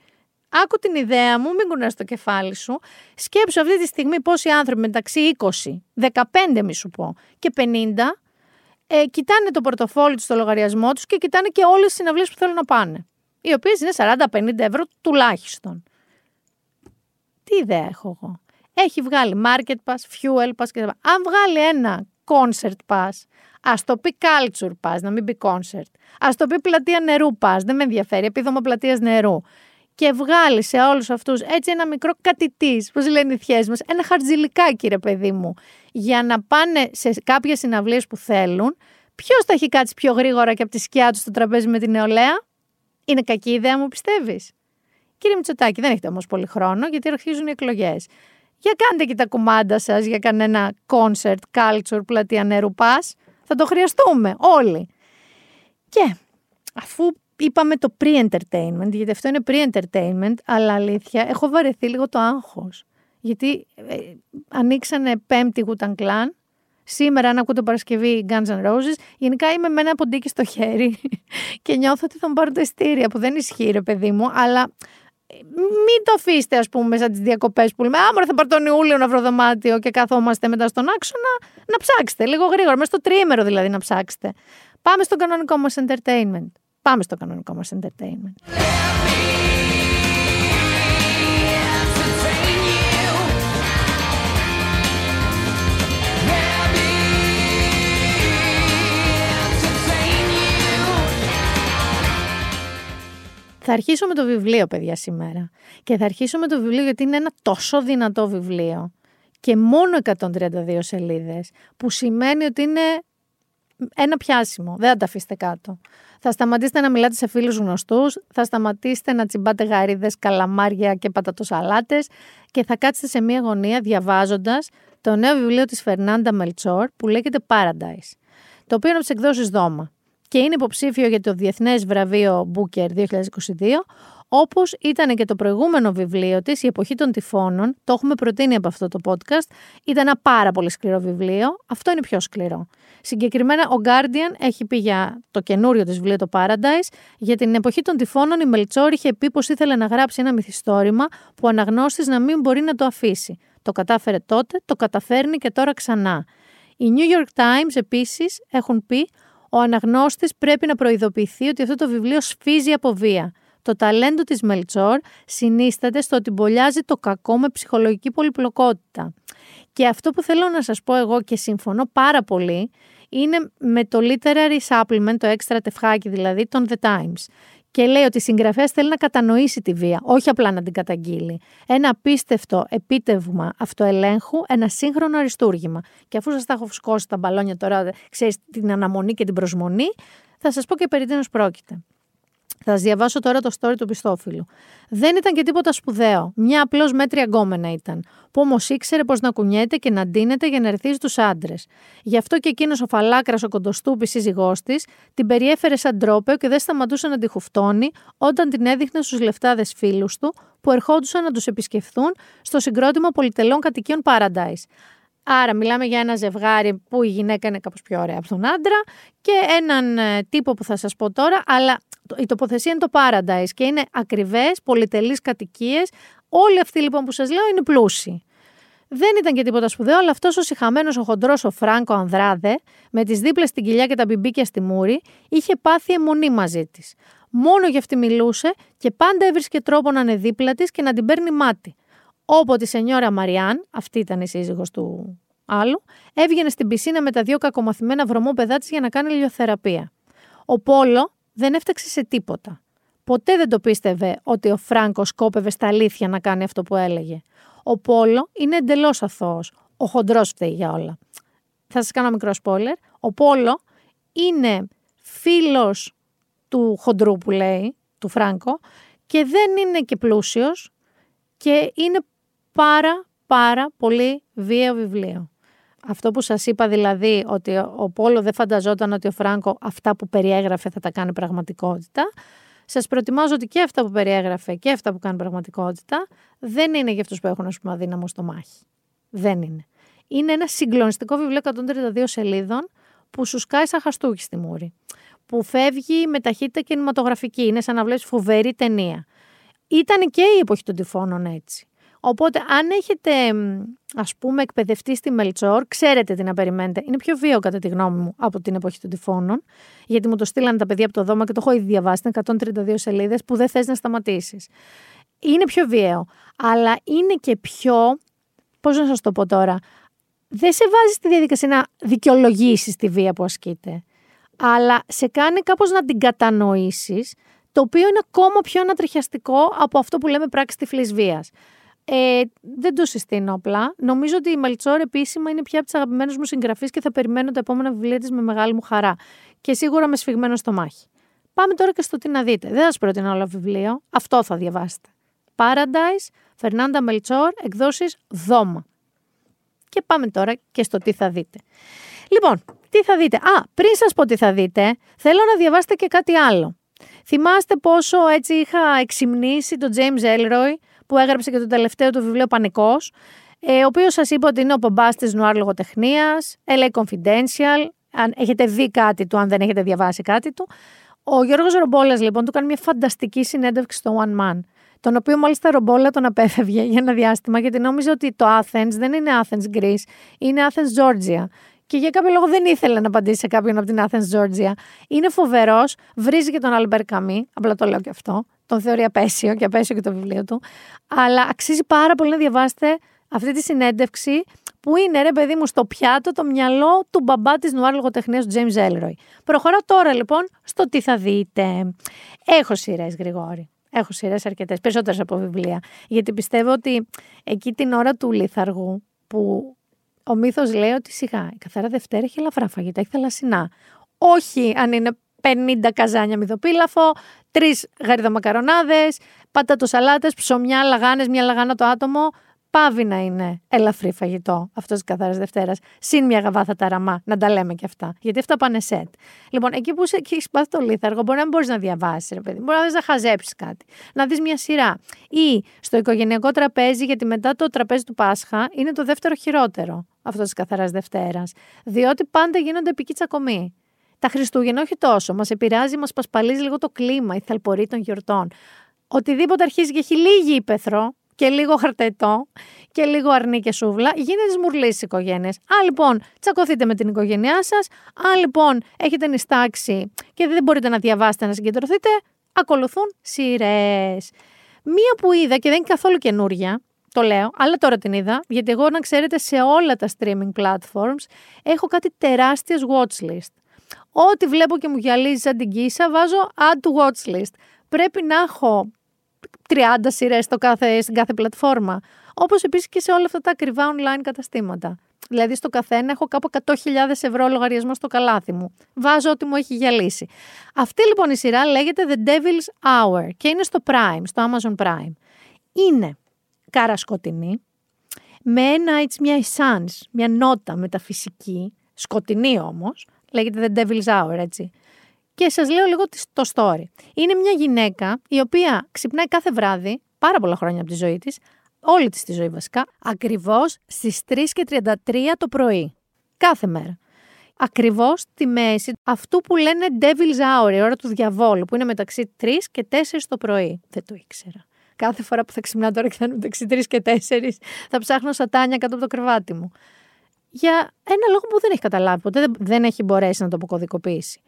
Άκου την ιδέα μου, μην κουνάς το κεφάλι σου. Σκέψου αυτή τη στιγμή πόσοι άνθρωποι μεταξύ 20, 15 μη σου πω, και 50 ε, κοιτάνε το πορτοφόλι τους στο λογαριασμό τους και κοιτάνε και όλες τις συναυλίες που θέλουν να πάνε. Οι οποίες είναι 40-50 ευρώ τουλάχιστον. Τι ιδέα έχω εγώ; Έχει βγάλει market pass, fuel pass και Αν βγάλει ένα concert pass, ας το πει culture pass, να μην πει concert. Α το πει πλατεία νερού pass, δεν με ενδιαφέρει, επίδομα πλατείας νερού. Και βγάλει σε όλους αυτούς έτσι ένα μικρό κατητής, πώς λένε οι θιέ μας, ένα χαρτζηλικάκι, ρε παιδί μου, για να πάνε σε κάποιες συναυλίες που θέλουν. Ποιος θα έχει κάτσει πιο γρήγορα και από τη σκιά τους στο τραπέζι με την νεολαία; Είναι κακή ιδέα, μου πιστεύεις; Κύριε Μητσοτάκη, δεν έχετε όμως πολύ χρόνο, γιατί αρχίζουν οι εκλογές. Για κάντε και τα κουμάντα σας για κανένα concert, culture, πλατεία νερού πας. Θα το χρειαστούμε όλοι. Και αφού είπαμε το pre-entertainment, γιατί αυτό είναι pre-entertainment, αλλά αλήθεια, έχω βαρεθεί λίγο το άγχος. Γιατί ε, ανοίξανε πέμπτη Wu-Tang Clan, Σήμερα, αν ακούτε Παρασκευή Guns N' Roses, γενικά είμαι με ένα ποντίκι στο χέρι και νιώθω ότι θα μου πάρουν τα ειστήρια που δεν ισχύει, ρε παιδί μου, αλλά μην το αφήσετε, ας πούμε, σαν τις διακοπές που λέμε. Άμα θα πάρω τον Ιούλιο να βρω δωμάτιο και καθόμαστε μετά στον άξονα, να ψάξετε λίγο γρήγορα, μέσα στο τρίμερο δηλαδή να ψάξετε. Πάμε στο κανονικό μας entertainment. Πάμε στο κανονικό μας entertainment. Θα αρχίσω με το βιβλίο, παιδιά, σήμερα. Και θα αρχίσω με το βιβλίο γιατί είναι ένα τόσο δυνατό βιβλίο. Και μόνο 132 σελίδες, που σημαίνει ότι είναι ένα πιάσιμο. Δεν θα τα αφήσετε κάτω. Θα σταματήσετε να μιλάτε σε φίλους γνωστούς, θα σταματήσετε να τσιμπάτε γαρίδες, καλαμάρια και πατατοσαλάτες και θα κάτσετε σε μία γωνία διαβάζοντας το νέο βιβλίο της Φερνάντα Μελτσόρ που λέγεται Paradise, το οποίο είναι από τις εκδόσεις Δώμα και είναι υποψήφιο για το Διεθνές Βραβείο Booker 2022, όπως ήταν και το προηγούμενο βιβλίο της, «Η Εποχή των Τυφώνων», το έχουμε προτείνει από αυτό το podcast, ήταν ένα πάρα πολύ σκληρό βιβλίο, αυτό είναι πιο σκληρό. Συγκεκριμένα, ο Guardian έχει πει για το καινούριο της βιβλίο το Paradise, για την εποχή των τυφώνων η Μελτσόρ είχε πει πως ήθελε να γράψει ένα μυθιστόρημα που ο αναγνώστης να μην μπορεί να το αφήσει. Το κατάφερε τότε, το καταφέρνει και τώρα ξανά. Οι New York Times επίσης έχουν πει ο αναγνώστης πρέπει να προειδοποιηθεί ότι αυτό το βιβλίο σφίζει από βία. Το ταλέντο της Μελτσόρ συνίσταται στο ότι μπολιάζει το κακό με ψυχολογική πολυπλοκότητα. Και αυτό που θέλω να σας πω εγώ και συμφωνώ πάρα πολύ είναι με το literary supplement, το έξτρα τευχάκι δηλαδή, των The Times και λέει ότι η συγγραφέας θέλει να κατανοήσει τη βία, όχι απλά να την καταγγείλει. Ένα απίστευτο επίτευγμα αυτοελέγχου, ένα σύγχρονο αριστούργημα. Και αφού σας τα έχω φουσκώσει τα μπαλόνια τώρα, ξέρεις την αναμονή και την προσμονή, θα σας πω και περί τίνος πρόκειται. Θα σας διαβάσω τώρα το story του Πιστόφιλου. Δεν ήταν και τίποτα σπουδαίο. Μια απλώς μέτρια γκόμενα ήταν. Που όμως ήξερε πώ να κουνιέται και να ντύνεται για να ερθεί στους άντρες. Γι' αυτό και εκείνος ο φαλάκρας, ο κοντοστούπης σύζυγός της, την περιέφερε σαν τρόπεο και δεν σταματούσε να τη χουφτώνει όταν την έδειχνε στους λεφτάδες φίλους του που ερχόντουσαν να τους επισκεφθούν στο συγκρότημα πολυτελών κατοικίων Paradise. Άρα μιλάμε για ένα ζευγάρι που η γυναίκα είναι κάπως πιο ωραία από τον άντρα και έναν ε, τύπο που θα σας πω τώρα, αλλά η τοποθεσία είναι το Paradise και είναι ακριβές, πολυτελείς κατοικίες. Όλοι αυτοί λοιπόν που σας λέω είναι πλούσιοι. Δεν ήταν και τίποτα σπουδαίο, αλλά αυτός ο συχαμένος ο χοντρός ο Φράγκο Ανδράδε, με τις δίπλες στην κοιλιά και τα μπιμπίκια στη μούρη, είχε πάθει αιμονή μαζί της. Μόνο για αυτή μιλούσε και πάντα έβρισκε τρόπο να είναι δίπλα της και να την παίρνει μάτι. Όποτε η σενιόρα Μαριάν, αυτή ήταν η σύζυγος του άλλου, έβγαινε στην πισίνα με τα δύο κακομαθημένα βρωμόπεδά της για να κάνει ηλιοθεραπεία. Ο Πόλο δεν έφταξε σε τίποτα. Ποτέ δεν το πίστευε ότι ο Φράγκος σκόπευε στα αλήθεια να κάνει αυτό που έλεγε. Ο Πόλο είναι εντελώς αθώος. Ο χοντρός φταίει για όλα. Θα σας κάνω μικρό spoiler. Ο Πόλο είναι φίλος του χοντρού που λέει, του Φράγκο, και δεν είναι και πλούσιος και είναι πάρα πάρα πολύ βίαιο βιβλίο. Αυτό που σας είπα δηλαδή ότι ο Πόλο δεν φανταζόταν ότι ο Φράγκο αυτά που περιέγραφε θα τα κάνει πραγματικότητα. Σας προτιμάζω ότι και αυτά που περιέγραφε και αυτά που κάνει πραγματικότητα δεν είναι για αυτούς που έχουν ας πούμε αδύναμο στο μάχη. Δεν είναι. Είναι ένα συγκλονιστικό βιβλίο 132 σελίδων που σου σκάει σαν χαστούκι στη μούρη. Που φεύγει με ταχύτητα κινηματογραφική. Είναι σαν να βλέπεις φοβερή ταινία. Ήταν και η εποχή των τυφώνων έτσι. Οπότε αν έχετε ας πούμε, εκπαιδευτεί στη Μελτσόρ, ξέρετε τι να περιμένετε. Είναι πιο βίαιο, κατά τη γνώμη μου, από την εποχή των τυφώνων. Γιατί μου το στείλανε τα παιδιά από το δώμα και το έχω ήδη διαβάσει. Είναι 132 σελίδες που δεν θες να σταματήσεις. Είναι πιο βίαιο. Αλλά είναι και πιο. Πώς να σας το πω τώρα. Δεν σε βάζει στη διαδικασία να δικαιολογήσεις τη βία που ασκείται. Αλλά σε κάνει κάπως να την κατανοήσεις, το οποίο είναι ακόμα πιο ανατριχιαστικό από αυτό που λέμε πράξη τυφλής βίας. Ε, δεν το συστήνω απλά. Νομίζω ότι η Μαλτσόρ επίσημα είναι πια από τις αγαπημένες μου συγγραφείς και θα περιμένω τα επόμενα βιβλία της με μεγάλη μου χαρά. Και σίγουρα με σφιγμένο στο μάχη. Πάμε τώρα και στο τι να δείτε. Δεν θα σας πρότεινα όλο βιβλίο. Αυτό θα διαβάσετε. Paradise, Φερνάντα Μελτσόρ, εκδόσεις Δώμα. Και πάμε τώρα και στο τι θα δείτε. Λοιπόν, τι θα δείτε. Α, πριν σας πω τι θα δείτε, θέλω να διαβάσετε και κάτι άλλο. Θυμάστε πόσο έτσι είχα εξυμνήσει τον James Elroy που έγραψε και το τελευταίο του βιβλίο Πανικός, ε, ο οποίος σας είπα ότι είναι ο πομπά της νουάρ λογοτεχνίας, LA Confidential. Αν έχετε δει κάτι του, αν δεν έχετε διαβάσει κάτι του. Ο Γιώργος Ρομπόλας, λοιπόν, του κάνει μια φανταστική συνέντευξη στο One Man. Τον οποίο μάλιστα Ρομπόλα τον απέφευγε για ένα διάστημα, γιατί νόμιζε ότι το Athens δεν είναι Athens Greece, είναι Athens Georgia. Και για κάποιο λόγο δεν ήθελε να απαντήσει σε κάποιον από την Athens Georgia. Είναι φοβερός, βρίζει και τον Αλμπερ Καμί, απλά το λέω και αυτό τον θεωρεί απέσιο και απέσιο και το βιβλίο του. Αλλά αξίζει πάρα πολύ να διαβάσετε αυτή τη συνέντευξη που είναι ρε παιδί μου στο πιάτο το μυαλό του μπαμπά της νουάρ λογοτεχνίας του James Elroy. Προχωράω τώρα λοιπόν στο τι θα δείτε. Έχω σειρές Γρηγόρη. Έχω σειρές αρκετές, περισσότερες από βιβλία. Γιατί πιστεύω ότι εκεί την ώρα του λίθαργου που ο μύθος λέει ότι σιγά η καθαρά Δευτέρα έχει ελαφρά φαγητά, έχει θαλασσινά. Όχι αν είναι 50 καζάνια μυδοπίλαφο, τρεις γαριδομακαρονάδες, πατατοσαλάτες, ψωμιά, λαγάνες, μια λαγάνα το άτομο. Πάβει να είναι ελαφρύ φαγητό αυτός της καθαρή Δευτέρας. Συν μια γαβάθα ταραμά, να τα λέμε και αυτά. Γιατί αυτά πάνε σετ. Λοιπόν, εκεί που έχεις πάθει το λίθαργο, μπορεί να μην μπορείς να διαβάσεις, ρε παιδί. Μπορεί να δει να χαζέψεις κάτι, να δεις μια σειρά. Ή στο οικογενειακό τραπέζι, γιατί μετά το τραπέζι του Πάσχα είναι το δεύτερο χειρότερο αυτό τη καθαράς Δευτέρας. Διότι πάντα γίνονται επική τσακωμοί. Τα Χριστούγεννα όχι τόσο. Μας επηρεάζει, μας πασπαλίζει λίγο το κλίμα, η θαλπορή των γιορτών. Οτιδήποτε αρχίζει και έχει λίγη ύπεθρο και λίγο χαρτετό και λίγο αρνί και σούβλα, γίνεται σμουρλή στις οικογένειες. Α, λοιπόν, τσακωθείτε με την οικογένειά σας. Α, λοιπόν, έχετε νηστάξει και δεν μπορείτε να διαβάσετε να συγκεντρωθείτε. Ακολουθούν σειρές. Μία που είδα και δεν είναι καθόλου καινούρια, το λέω, αλλά τώρα την είδα, γιατί εγώ να ξέρετε σε όλα τα streaming platforms έχω κάτι τεράστιες watchlist. Ό,τι βλέπω και μου γυαλίζει σαν την κίσα, βάζω add to watch list. Πρέπει να έχω 30 σειρές κάθε, στην κάθε πλατφόρμα. Όπως επίσης και σε όλα αυτά τα ακριβά online καταστήματα. Δηλαδή στο καθένα έχω κάπου 100.000 ευρώ λογαριασμό στο καλάθι μου. Βάζω ό,τι μου έχει γυαλίσει. Αυτή λοιπόν η σειρά λέγεται The Devil's Hour και είναι στο Prime, στο Amazon Prime. Είναι καρασκοτεινή, με ένα έτσι μια essence, μια νότα μεταφυσική, σκοτεινή όμως, Λέγεται The Devil's Hour, έτσι. Και σας λέω λίγο το story. Είναι μια γυναίκα η οποία ξυπνάει κάθε βράδυ, πάρα πολλά χρόνια από τη ζωή της, όλη της τη ζωή βασικά, ακριβώς στις 3 και 33 το πρωί. Κάθε μέρα. Ακριβώς στη μέση αυτού που λένε Devil's Hour, η ώρα του διαβόλου, που είναι μεταξύ 3 και 4 το πρωί. Δεν το ήξερα. Κάθε φορά που θα ξυπνάω τώρα και θα είναι μεταξύ 3 και 4, θα ψάχνω σατάνια κάτω από το κρεβάτι μου για ένα λόγο που δεν έχει καταλάβει ποτέ, δεν έχει μπορέσει να το αποκωδικοποιήσει.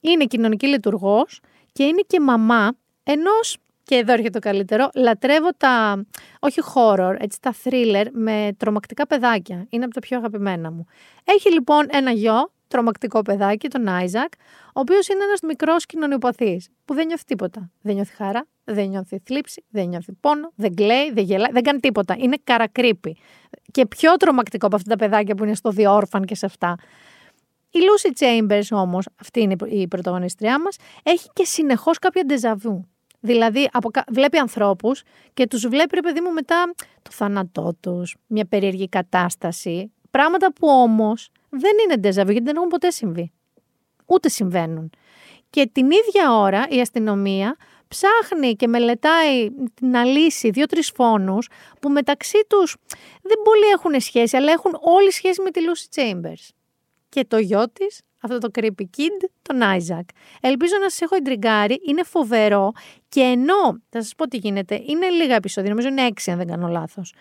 Είναι κοινωνική λειτουργός και είναι και μαμά ενός. Και εδώ έρχεται το καλύτερο. Λατρεύω τα, όχι horror, έτσι τα thriller με τρομακτικά παιδάκια. Είναι από τα πιο αγαπημένα μου. Έχει λοιπόν ένα γιο, τρομακτικό παιδάκι, τον Άιζακ, ο οποίος είναι ένας μικρός κοινωνιοπαθής που δεν νιώθει τίποτα. Δεν νιώθει χαρά, δεν νιώθει θλίψη, δεν νιώθει πόνο, δεν κλαίει, δεν γελάει, δεν κάνει τίποτα. Είναι καρακρίπη. Και πιο τρομακτικό από αυτά τα παιδάκια που είναι στο διόρφαν και σε αυτά. Η Lucy Chambers όμως, αυτή είναι η πρωταγωνιστριά μας, έχει και συνεχώς κάποια ντεζαβού. Δηλαδή, από, βλέπει ανθρώπους και τους βλέπει, ρε παιδί μου, μετά το θάνατό τους, μια περίεργη κατάσταση. Πράγματα που όμως δεν είναι ντεζαβού, γιατί δεν έχουν ποτέ συμβεί. Ούτε συμβαίνουν. Και την ίδια ώρα η αστυνομία ψάχνει και μελετάει να λύσει δύο-τρεις φόνους που μεταξύ τους δεν πολύ έχουν σχέση, αλλά έχουν όλη σχέση με τη Lucy Chambers. Και το γιο της, αυτό το creepy kid, τον Isaac. Ελπίζω να σας έχω εντριγκάρει, είναι φοβερό και ενώ, θα σας πω τι γίνεται, είναι λίγα επεισόδια, νομίζω είναι έξι αν δεν κάνω λάθος.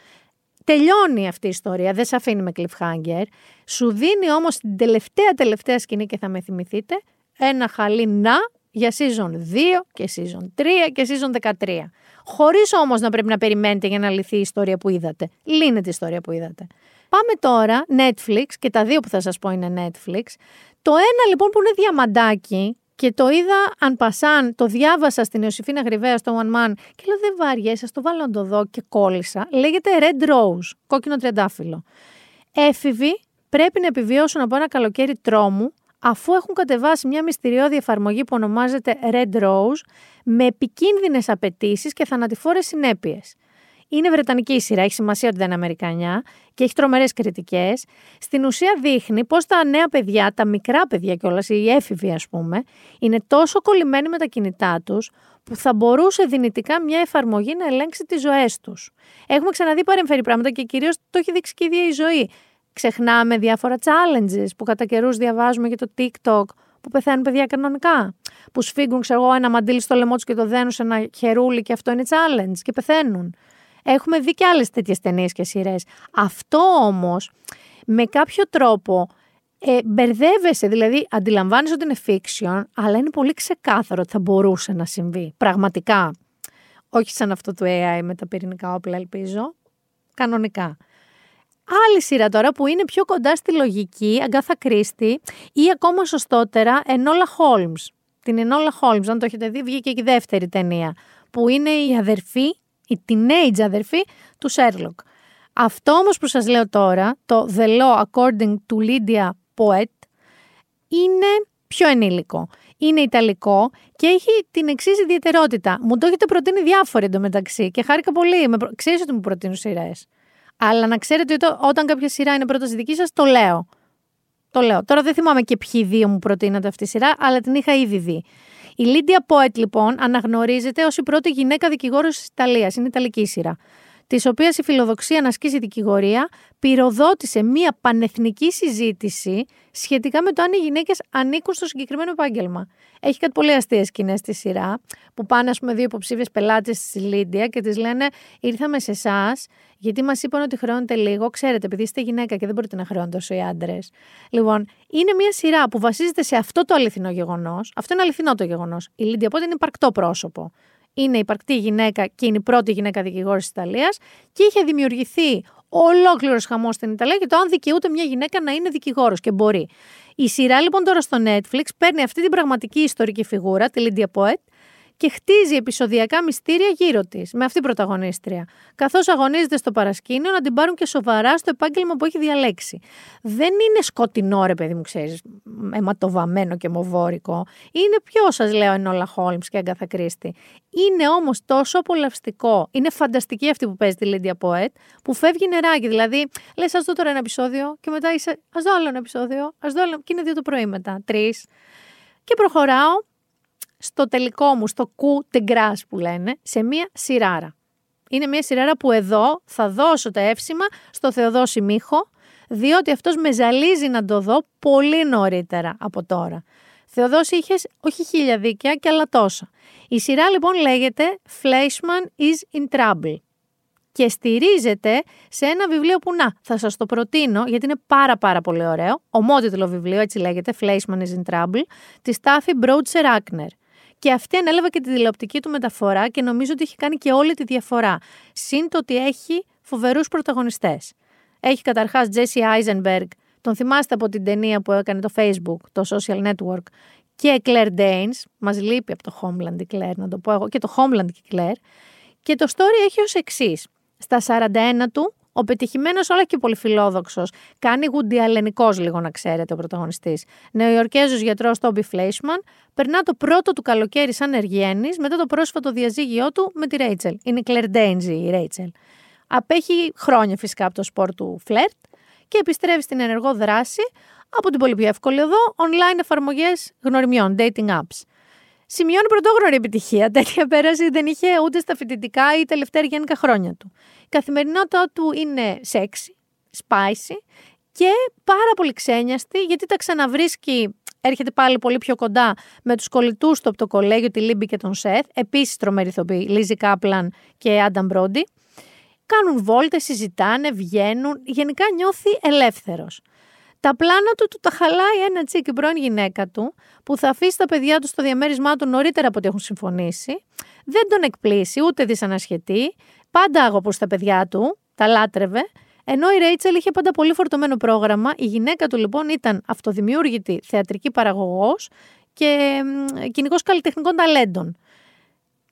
Τελειώνει αυτή η ιστορία, δεν σε αφήνει με cliffhanger. Σου δίνει όμως την τελευταία τελευταία σκηνή και θα με θυμηθείτε, ένα χαλί να για season 2 και season 3 και season 13. Χωρίς όμως να πρέπει να περιμένετε για να λυθεί η ιστορία που είδατε. Λύνεται η ιστορία που είδατε. Πάμε τώρα Netflix και τα δύο που θα σας πω είναι Netflix. Το ένα λοιπόν που είναι διαμαντάκι και το είδα αν πασάν, το διάβασα στην Ιωσήφίνα Γρυβαία στο One Man και λέω δεν βάριεσαι, το βάλω να το δω και κόλλησα. Λέγεται Red Rose, κόκκινο τριαντάφυλλο. Έφηβοι πρέπει να επιβιώσουν από ένα καλοκαίρι τρόμου αφού έχουν κατεβάσει μια μυστηριώδη εφαρμογή που ονομάζεται Red Rose με επικίνδυνες απαιτήσεις και θανατηφόρες συνέπειες. Είναι βρετανική η σειρά, έχει σημασία ότι δεν είναι Αμερικανιά και έχει τρομερές κριτικές. Στην ουσία δείχνει πώς τα νέα παιδιά, τα μικρά παιδιά κιόλας, οι έφηβοι ας πούμε, είναι τόσο κολλημένοι με τα κινητά τους που θα μπορούσε δυνητικά μια εφαρμογή να ελέγξει τις ζωές τους. Έχουμε ξαναδεί παρεμφερή πράγματα και κυρίως το έχει δείξει και η ίδια η ζωή. Ξεχνάμε διάφορα challenges που κατά καιρούς διαβάζουμε για το TikTok που πεθαίνουν παιδιά κανονικά. Που σφίγγουν, ξέρω εγώ, ένα μαντίλι στο λαιμό τους και το δένουν σε ένα χερούλι και αυτό είναι challenge και πεθαίνουν. Έχουμε δει και άλλες τέτοιες ταινίες και σειρές. Αυτό όμως με κάποιο τρόπο ε, μπερδεύεσαι, δηλαδή αντιλαμβάνεις ότι είναι fiction, αλλά είναι πολύ ξεκάθαρο ότι θα μπορούσε να συμβεί. Πραγματικά. Όχι σαν αυτό του AI με τα πυρηνικά όπλα, ελπίζω. Κανονικά. Άλλη σειρά τώρα που είναι πιο κοντά στη λογική, Αγκάθα Κρίστη ή ακόμα σωστότερα Ενόλα Χόλμς. Την Ενόλα Χόλμς, αν το έχετε δει, βγήκε και η δεύτερη ταινία, που είναι η αδερφή η teenage αδερφή του Σέρλοκ. Αυτό όμως που σας λέω τώρα, το The Law According to Lydia Poet, είναι πιο ενήλικο. Είναι ιταλικό και έχει την εξής ιδιαιτερότητα. Μου το έχετε προτείνει διάφοροι εντωμεταξύ και χάρηκα πολύ. Με... Ξέρεις ότι μου προτείνουν σειρές. Αλλά να ξέρετε ότι όταν κάποια σειρά είναι πρόταση δικής σας, το λέω. Το λέω. Τώρα δεν θυμάμαι και ποιοι δύο μου προτείνατε αυτή η σειρά, αλλά την είχα ήδη δει. Η Λίντια Πόετ, λοιπόν, αναγνωρίζεται ως η πρώτη γυναίκα δικηγόρος της Ιταλίας. Είναι Ιταλική σειρά. Τη οποία η φιλοδοξία να ασκήσει δικηγορία πυροδότησε μία πανεθνική συζήτηση σχετικά με το αν οι γυναίκες ανήκουν στο συγκεκριμένο επάγγελμα. Έχει κάτι πολύ αστείες σκηνές στη σειρά, που πάνε, ας πούμε, δύο υποψήφιες πελάτες στη Λίντια και τη λένε: Ήρθαμε σε εσάς, γιατί μας είπαν ότι χρεώνετε λίγο. Ξέρετε, επειδή είστε γυναίκα και δεν μπορείτε να χρεώνετε όσο οι άντρες. Λοιπόν, είναι μια σειρά που βασίζεται σε αυτό το αληθινό γεγονός. Αυτό είναι αληθινό το γεγονός. Η Λίντια οπότε είναι υπαρκτό πρόσωπο. Είναι υπαρκτή γυναίκα και είναι η πρώτη γυναίκα δικηγόρο της Ιταλίας και είχε δημιουργηθεί ολόκληρος χαμός στην Ιταλία για το αν δικαιούται μια γυναίκα να είναι δικηγόρος και μπορεί. Η σειρά λοιπόν τώρα στο Netflix παίρνει αυτή την πραγματική ιστορική φιγούρα, τη Lydia Poet, και χτίζει επεισοδιακά μυστήρια γύρω της, με αυτή την πρωταγωνίστρια. Καθώς αγωνίζεται στο παρασκήνιο να την πάρουν και σοβαρά στο επάγγελμα που έχει διαλέξει. Δεν είναι σκοτεινό, ρε παιδί μου, ξέρεις, αιματοβαμμένο και μοβόρικο. Είναι πιο, σας λέω, Ενόλα Χόλμς και Αγκάθα Κρίστη. Είναι όμως τόσο απολαυστικό. Είναι φανταστική αυτή που παίζει τη Λίντια Ποέτ, που φεύγει νεράκι. Δηλαδή, λες, ας δω τώρα ένα επεισόδιο και μετά είσαι, ας δω άλλο ένα επεισόδιο, ας δω άλλο. Και είναι δύο το πρωί μετά, τρεις. Και προχωράω στο τελικό μου, στο κου τεγκράς που λένε, σε μία σειράρα. Είναι μία σειράρα που εδώ θα δώσω τα εύσημα στο Θεοδόση Μίχο, διότι αυτός με ζαλίζει να το δω πολύ νωρίτερα από τώρα. Θεοδόση είχες όχι χίλια δίκαια και άλλα τόσα. Η σειρά λοιπόν λέγεται Fleischman is in trouble και στηρίζεται σε ένα βιβλίο που να, θα σας το προτείνω γιατί είναι πάρα πάρα πολύ ωραίο, ομότιτλο βιβλίο έτσι λέγεται, Fleischman is in trouble, τη Στάφη Μπρότσερ Άκνερ. Και αυτή ανέλαβε και τη τηλεοπτική του μεταφορά και νομίζω ότι έχει κάνει και όλη τη διαφορά. Συν το ότι έχει φοβερούς πρωταγωνιστές. Έχει καταρχάς Τζέσι Άιζενμπεργκ, τον θυμάστε από την ταινία που έκανε το Facebook, το Social Network, και Claire Danes. Μας λείπει από το Homeland η Claire, να το πω εγώ, και το Homeland και η Claire. Και το story έχει ως εξής. Στα 41 του, ο πετυχημένος, όλα και πολύ φιλόδοξος, κάνει γουντιαλενικός λίγο να ξέρετε ο πρωταγωνιστής. Νεοϊορκέζος γιατρός Τόμπι Φλέισμαν περνά το πρώτο του καλοκαίρι σαν εργιένη μετά το πρόσφατο διαζύγιο του με τη Ρέιτσελ. Είναι η Κλερ Ντέιντζι η Ρέιτσελ. Απέχει χρόνια φυσικά από το σπορ του φλερτ και επιστρέφει στην ενεργό δράση από την πολύ πιο εύκολη εδώ online εφαρμογές γνωριμιών, dating apps. Σημειώνει πρωτόγνωρη επιτυχία. Τέτοια πέραση δεν είχε ούτε στα φοιτητικά ή τελευταία γενικά χρόνια του. Η καθημερινότητά του είναι σεξι, spicy και πάρα πολύ ξέγνοιαστη γιατί τα ξαναβρίσκει έρχεται πάλι πολύ πιο κοντά με τους κολλητούς του από το κολέγιο, τη Λίμπη και τον Σεθ, επίσης τρομεροί ηθοποιοί, Λίζη Κάπλαν και Άνταμ Μπρόντι. κάνουν βόλτες, συζητάνε, βγαίνουν, γενικά νιώθει ελεύθερος. Τα πλάνα του του τα χαλάει ένα τσίκι πρώην γυναίκα του, που θα αφήσει τα παιδιά του στο διαμέρισμά του νωρίτερα από ό,τι έχουν συμφωνήσει. Δεν τον εκπλήσει, ούτε δυσανασχετεί. Πάντα άγωπος στα παιδιά του, τα λάτρευε. Ενώ η Ρέιτσελ είχε πάντα πολύ φορτωμένο πρόγραμμα. Η γυναίκα του λοιπόν ήταν αυτοδημιούργητη θεατρική παραγωγός και κοινικό καλλιτεχνικών ταλέντων.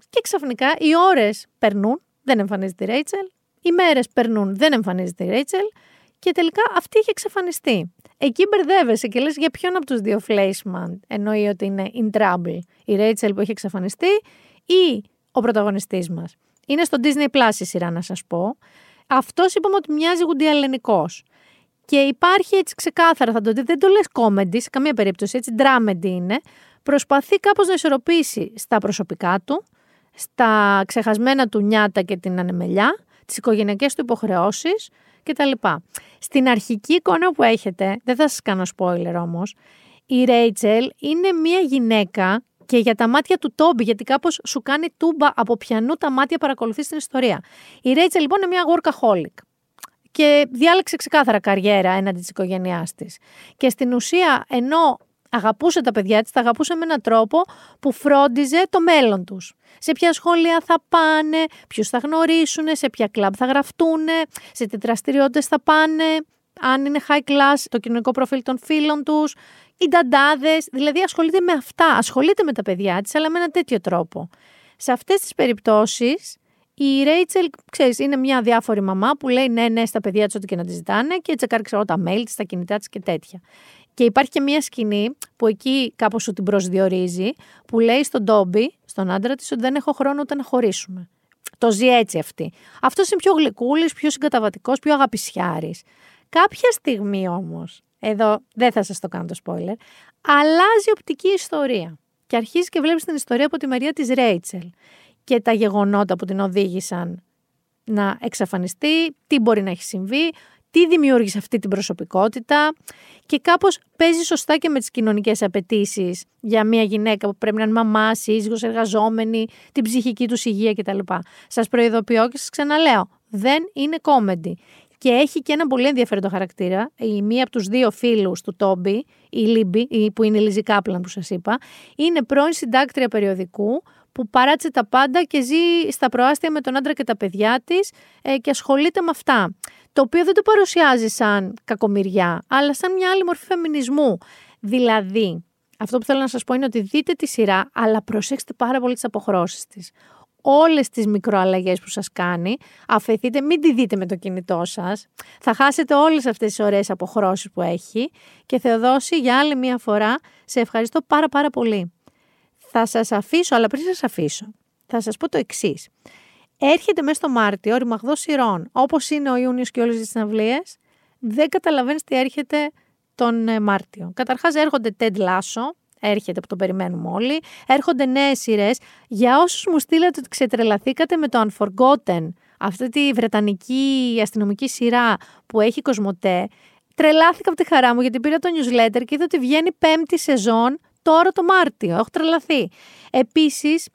Και ξαφνικά οι ώρες περνούν, δεν εμφανίζεται η Ρέιτσελ. Οι μέρες περνούν, δεν εμφανίζεται η Ρέιτσελ. Και τελικά αυτή είχε εξαφανιστεί. Εκεί μπερδεύεσαι και λες για ποιον από τους δύο Φλέισμαν εννοεί ότι είναι in trouble; Η Ρέιτσελ που έχει εξαφανιστεί ή ο πρωταγωνιστής μας; Είναι στο Disney Plus η σειρά, να σας πω. Αυτός είπαμε ότι μοιάζει γουντιαλενικός. Και υπάρχει έτσι ξεκάθαρα, θα το δείτε, δεν το λες comedy σε καμία περίπτωση, έτσι dramedy είναι. Προσπαθεί κάπως να ισορροπήσει στα προσωπικά του, στα ξεχασμένα του νιάτα και την ανεμελιά, τις οικογενειακές του υποχρεώσεις κτλ. Στην αρχική εικόνα που έχετε, δεν θα σας κάνω spoiler όμως, η Ρέιτσελ είναι μια γυναίκα και για τα μάτια του Τόμπι, γιατί κάπως σου κάνει τούμπα από πιανού τα μάτια παρακολουθείς την ιστορία. Η Ρέιτσελ λοιπόν είναι μια workaholic και διάλεξε ξεκάθαρα καριέρα έναντι της οικογένειάς της. Και στην ουσία, ενώ αγαπούσε τα παιδιά της, τα αγαπούσε με έναν τρόπο που φρόντιζε το μέλλον τους. Σε ποια σχολεία θα πάνε, ποιους θα γνωρίσουν, σε ποια κλαμπ θα γραφτούν, σε τι δραστηριότητες θα πάνε, αν είναι high class, το κοινωνικό προφίλ των φίλων τους, οι νταντάδες. Δηλαδή ασχολείται με αυτά. Ασχολείται με τα παιδιά της, αλλά με ένα τέτοιο τρόπο. Σε αυτές τις περιπτώσεις, η Ρέιτσελ, ξέρεις, είναι μια διάφορη μαμά που λέει ναι, ναι, στα παιδιά της ό,τι και να της ζητάνε και τσεκάρει ξέρω τα mail της, τα κινητά της και τέτοια. Και υπάρχει και μια σκηνή που εκεί κάπως σου την προσδιορίζει, που λέει στον Ντόμπι, στον άντρα της, ότι δεν έχω χρόνο ούτε να χωρίσουμε. Το ζει έτσι αυτή. Αυτός είναι πιο γλυκούλης, πιο συγκαταβατικός, πιο αγαπησιάρης. Κάποια στιγμή όμως, εδώ δεν θα σας το κάνω το spoiler, αλλάζει οπτική ιστορία. Και αρχίζεις και βλέπεις την ιστορία από τη μεριά της Ρέιτσελ και τα γεγονότα που την οδήγησαν να εξαφανιστεί, τι μπορεί να έχει συμβεί, τι δημιούργησε αυτή την προσωπικότητα και κάπως παίζει σωστά και με τις κοινωνικές απαιτήσεις για μια γυναίκα που πρέπει να είναι μαμά, σύζυγος, εργαζόμενη, την ψυχική τους υγεία κτλ. Σας προειδοποιώ και σας ξαναλέω, δεν είναι κόμεντι. Και έχει και έναν πολύ ενδιαφέρον χαρακτήρα. Η μία από τους δύο φίλους του Τόμπι, η Λίμπη, που είναι η Λίζη Κάπλαν που σας είπα, είναι πρώην συντάκτρια περιοδικού που παράτησε τα πάντα και ζει στα προάστια με τον άντρα και τα παιδιά της ε, και ασχολείται με αυτά. Το οποίο δεν το παρουσιάζει σαν κακομοιριά, αλλά σαν μια άλλη μορφή φεμινισμού. Δηλαδή, αυτό που θέλω να σας πω είναι ότι δείτε τη σειρά, αλλά προσέξτε πάρα πολύ τις αποχρώσεις της. Όλες τις μικροαλλαγές που σας κάνει, αφαιθείτε, μην τη δείτε με το κινητό σας. Θα χάσετε όλες αυτές τις ωραίες αποχρώσεις που έχει και Θεοδόση για άλλη μία φορά σε ευχαριστώ πάρα πάρα πολύ. Θα σας αφήσω, αλλά πριν σας αφήσω, θα σας πω το εξής. Έρχεται μέσα στο Μάρτιο ρημαγδός σειρών, όπως είναι ο Ιούνιος και όλες τις συναυλίες, δεν καταλαβαίνεις τι έρχεται τον ε, Μάρτιο. Καταρχάς έρχονται Ted Lasso, έρχεται που το περιμένουμε όλοι, έρχονται νέες σειρές. Για όσους μου στείλατε ότι ξετρελαθήκατε με το Unforgotten, αυτή τη βρετανική αστυνομική σειρά που έχει κοσμοτέ, τρελάθηκα από τη χαρά μου γιατί πήρα το newsletter και είδα ότι βγαίνει πέμπτη σεζόν τώρα το Μάρτιο. Έχω τρελαθεί. Επίσης,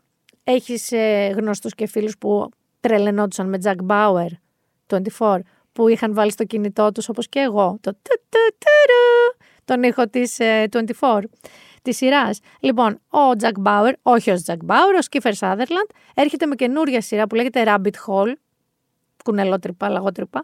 έχεις ε, γνωστούς και φίλους που τρελαινόντουσαν με Jack Bauer 24 που είχαν βάλει στο κινητό τους όπως και εγώ το τον ήχο της 24 της σειράς. Λοιπόν, ο Jack Bauer, όχι ο Jack Bauer, ο Skipper Sutherland, έρχεται με καινούρια σειρά που λέγεται Rabbit Hole, κουνελότρυπα, λαγότρυπα,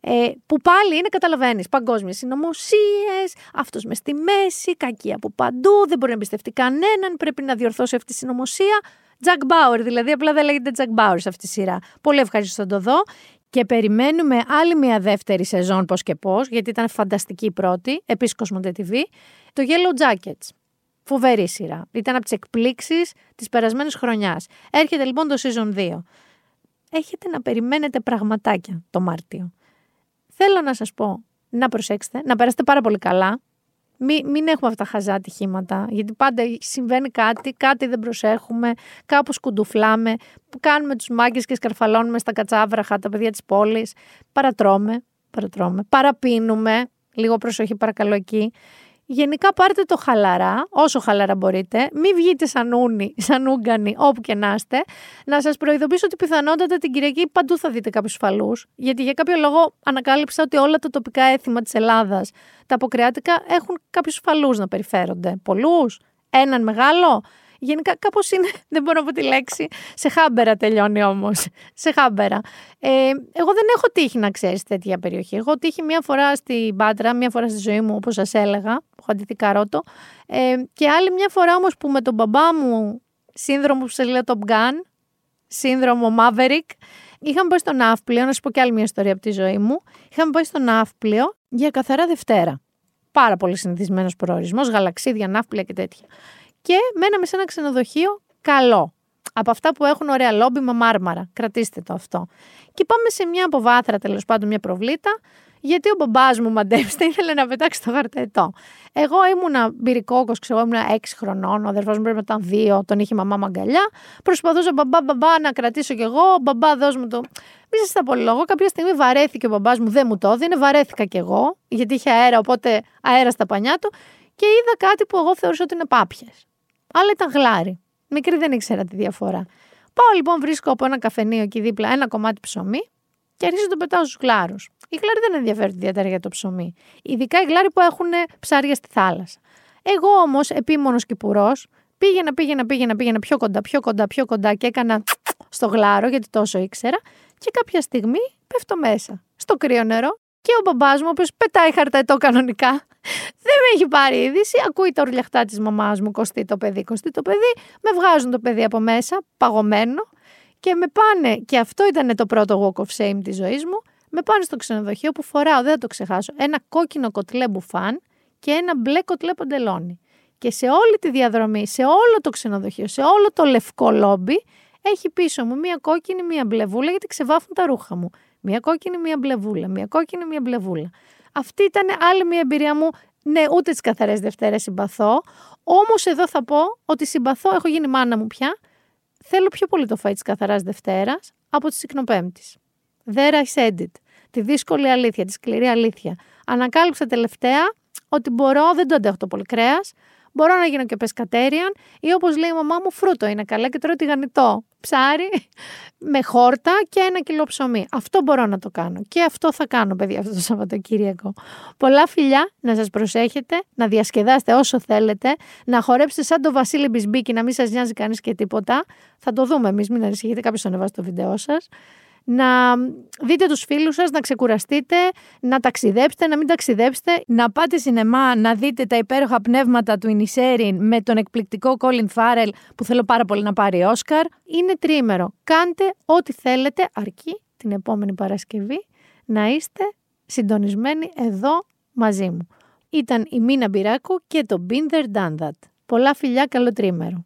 ε, που πάλι είναι, καταλαβαίνεις, παγκόσμιες συνωμοσίες, αυτός μες στη μέση, κακή από παντού, δεν μπορεί να εμπιστευτεί κανέναν, πρέπει να διορθώσει αυτή τη συνωμοσία. Jack Bauer, δηλαδή, απλά δεν λέγεται Jack Bauer σε αυτή τη σειρά. Πολύ ευχαριστώ να το δω. Και περιμένουμε άλλη μια δεύτερη σεζόν πώς και πώς, γιατί ήταν φανταστική η πρώτη, επίσης Κοσμοτέ TV, το Yellow Jackets. Φοβερή σειρά. Ήταν από τις εκπλήξεις της περασμένης χρονιάς. Έρχεται λοιπόν το season 2. Έχετε να περιμένετε πραγματάκια το Μάρτιο. Θέλω να σας πω να προσέξετε, να περάσετε πάρα πολύ καλά. Μην, μην έχουμε αυτά τα χαζά ατυχήματα, γιατί πάντα συμβαίνει κάτι, κάτι δεν προσέχουμε, κάπου κουντουφλάμε, κάνουμε τους μάγκες και σκαρφαλώνουμε στα κατσάβραχα τα παιδιά της πόλης, παρατρώμε, παρατρώμε, παραπίνουμε, λίγο προσοχή παρακαλώ εκεί. Γενικά πάρτε το χαλαρά, όσο χαλαρά μπορείτε. Μην βγείτε σαν ούνι, σαν ούγκανοι, όπου και να είστε. Να σας προειδοποιήσω ότι πιθανότατα την Κυριακή παντού θα δείτε κάποιους φαλούς. Γιατί για κάποιο λόγο ανακάλυψα ότι όλα τα τοπικά έθιμα της Ελλάδας, τα αποκριάτικα, έχουν κάποιους φαλούς να περιφέρονται. Πολλούς, έναν μεγάλο. Γενικά κάπως είναι, δεν μπορώ να πω τη λέξη, σε χάμπερα τελειώνει όμως. Σε χάμπερα. Ε, εγώ δεν έχω τύχει να ξέρεις τέτοια περιοχή. Εγώ τύχει μία φορά στην Πάτρα, μία φορά στη ζωή μου, όπως σας έλεγα. Έχω αντιθεί καρότο. Ε, και άλλη μια φορά όμως που με τον μπαμπά μου, σύνδρομο που σε λέω Top Gun, σύνδρομο Maverick, είχαμε πάει στο ναύπλιο. Να σου πω και άλλη μια ιστορία από τη ζωή μου. Είχαμε πάει στο ναύπλιο για καθαρά Δευτέρα. Πάρα πολύ συνηθισμένος προορισμός, γαλαξίδια, ναύπλια και τέτοια και μέναμε σε ένα ξενοδοχείο καλό. Από αυτά που έχουν ωραία λόμπι με μάρμαρα. Κρατήστε το αυτό. Και πάμε σε μια αποβάθρα, τέλος πάντων, μια προβλήτα, γιατί ο μπαμπάς μου μαντέψτε ήθελε να πετάξει το χαρτετό. Εγώ ήμουνα μπυρικόκος, ξέρω, ήμουνα 6 χρονών, ο αδερφός μου πρέπει να ήταν 2, τον είχε η μαμά μαγκαλιά. Προσπαθούσα μπαμπά, μπαμπά να κρατήσω κι εγώ, μπαμπά, δώσ' μου το. Μη σας τα πω λόγο. Κάποια στιγμή βαρέθηκε ο μπαμπάς μου, δεν μου το έδινε, βαρέθηκα κι εγώ, γιατί είχε αέρα, οπότε αέρα στα πανιά του και είδα κάτι που εγώ θεωρούσα ότι είναι πάπιες αλλά ήταν γλάρι. Μικρή δεν ήξερα τη διαφορά. Πάω λοιπόν, βρίσκω από ένα καφενείο εκεί δίπλα ένα κομμάτι ψωμί και αρχίζω να το πετάω στους γλάρους. Οι γλάροι δεν ενδιαφέρονται ιδιαίτερα για το ψωμί. Ειδικά οι γλάροι που έχουν ψάρια στη θάλασσα. Εγώ όμως, επίμονος κυπουρό, πήγαινα, πήγαινα, πήγαινα, πήγαινα πιο κοντά, πιο κοντά, πιο κοντά και έκανα στο γλάρο, γιατί τόσο ήξερα. Και κάποια στιγμή πέφτω μέσα, στο κρύο νερό και ο μπαμπάς μου, ο οποίος πετάει χαρταετό κανονικά, δεν με έχει πάρει είδηση. Ακούει τα ουρλιαχτά της μαμάς μου, κοστί το παιδί, κοστί το παιδί. Με βγάζουν το παιδί από μέσα, παγωμένο, και με πάνε. Και αυτό ήταν το πρώτο walk of shame της ζωής μου. Με πάνε στο ξενοδοχείο που φοράω, δεν θα το ξεχάσω, ένα κόκκινο κοτλέ μπουφάν και ένα μπλε κοτλέ ποντελόνι. Και σε όλη τη διαδρομή, σε όλο το ξενοδοχείο, σε όλο το λευκό λόμπι, έχει πίσω μου μία κόκκινη, μία μπλεβούλα, γιατί ξεβάφουν τα ρούχα μου. Μία κόκκινη, μία μπλεβούλα. Μία κόκκινη, μία μπλεβούλα. Αυτή ήταν άλλη μία εμπειρία μου. Ναι, ούτε τις καθαρές Δευτέρες συμπαθώ. Όμως εδώ θα πω ότι συμπαθώ, έχω γίνει μάνα μου πια. Θέλω πιο πολύ το φάι της καθαράς Δευτέρας από τη Συκνοπέμπτη. There I said it. Τη δύσκολη αλήθεια, τη σκληρή αλήθεια. Ανακάλυψα τελευταία ότι μπορώ, δεν το αντέχω το πολύ κρέας, Μπορώ να γίνω και πεσκατέριαν ή όπως λέει η μαμά μου, φρούτο είναι καλά και τρώω τηγανιτό ψάρι με χόρτα και ένα κιλό ψωμί. Αυτό μπορώ να το κάνω. Και αυτό θα κάνω, παιδιά, αυτό το Σαββατοκύριακο. Πολλά φιλιά, να σας προσέχετε, να διασκεδάσετε όσο θέλετε, να χορέψετε σαν το Βασίλη Μπισμπίκη, να μην σας νοιάζει κανείς και τίποτα. Θα το δούμε εμείς, μην ανησυχείτε, κάποιος θα ανεβάσει το βίντεο σας να δείτε τους φίλους σας, να ξεκουραστείτε, να ταξιδέψετε, να μην ταξιδέψετε, να πάτε σινεμά, να δείτε τα υπέροχα πνεύματα του Ινισέριν με τον εκπληκτικό Colin Farrell που θέλω πάρα πολύ να πάρει Όσκαρ. Είναι τρίμερο. Κάντε ό,τι θέλετε, αρκεί την επόμενη Παρασκευή να είστε συντονισμένοι εδώ μαζί μου. Ήταν η Μίνα Μπυράκου και το Been There Done That. Πολλά φιλιά, καλό τρίμερο.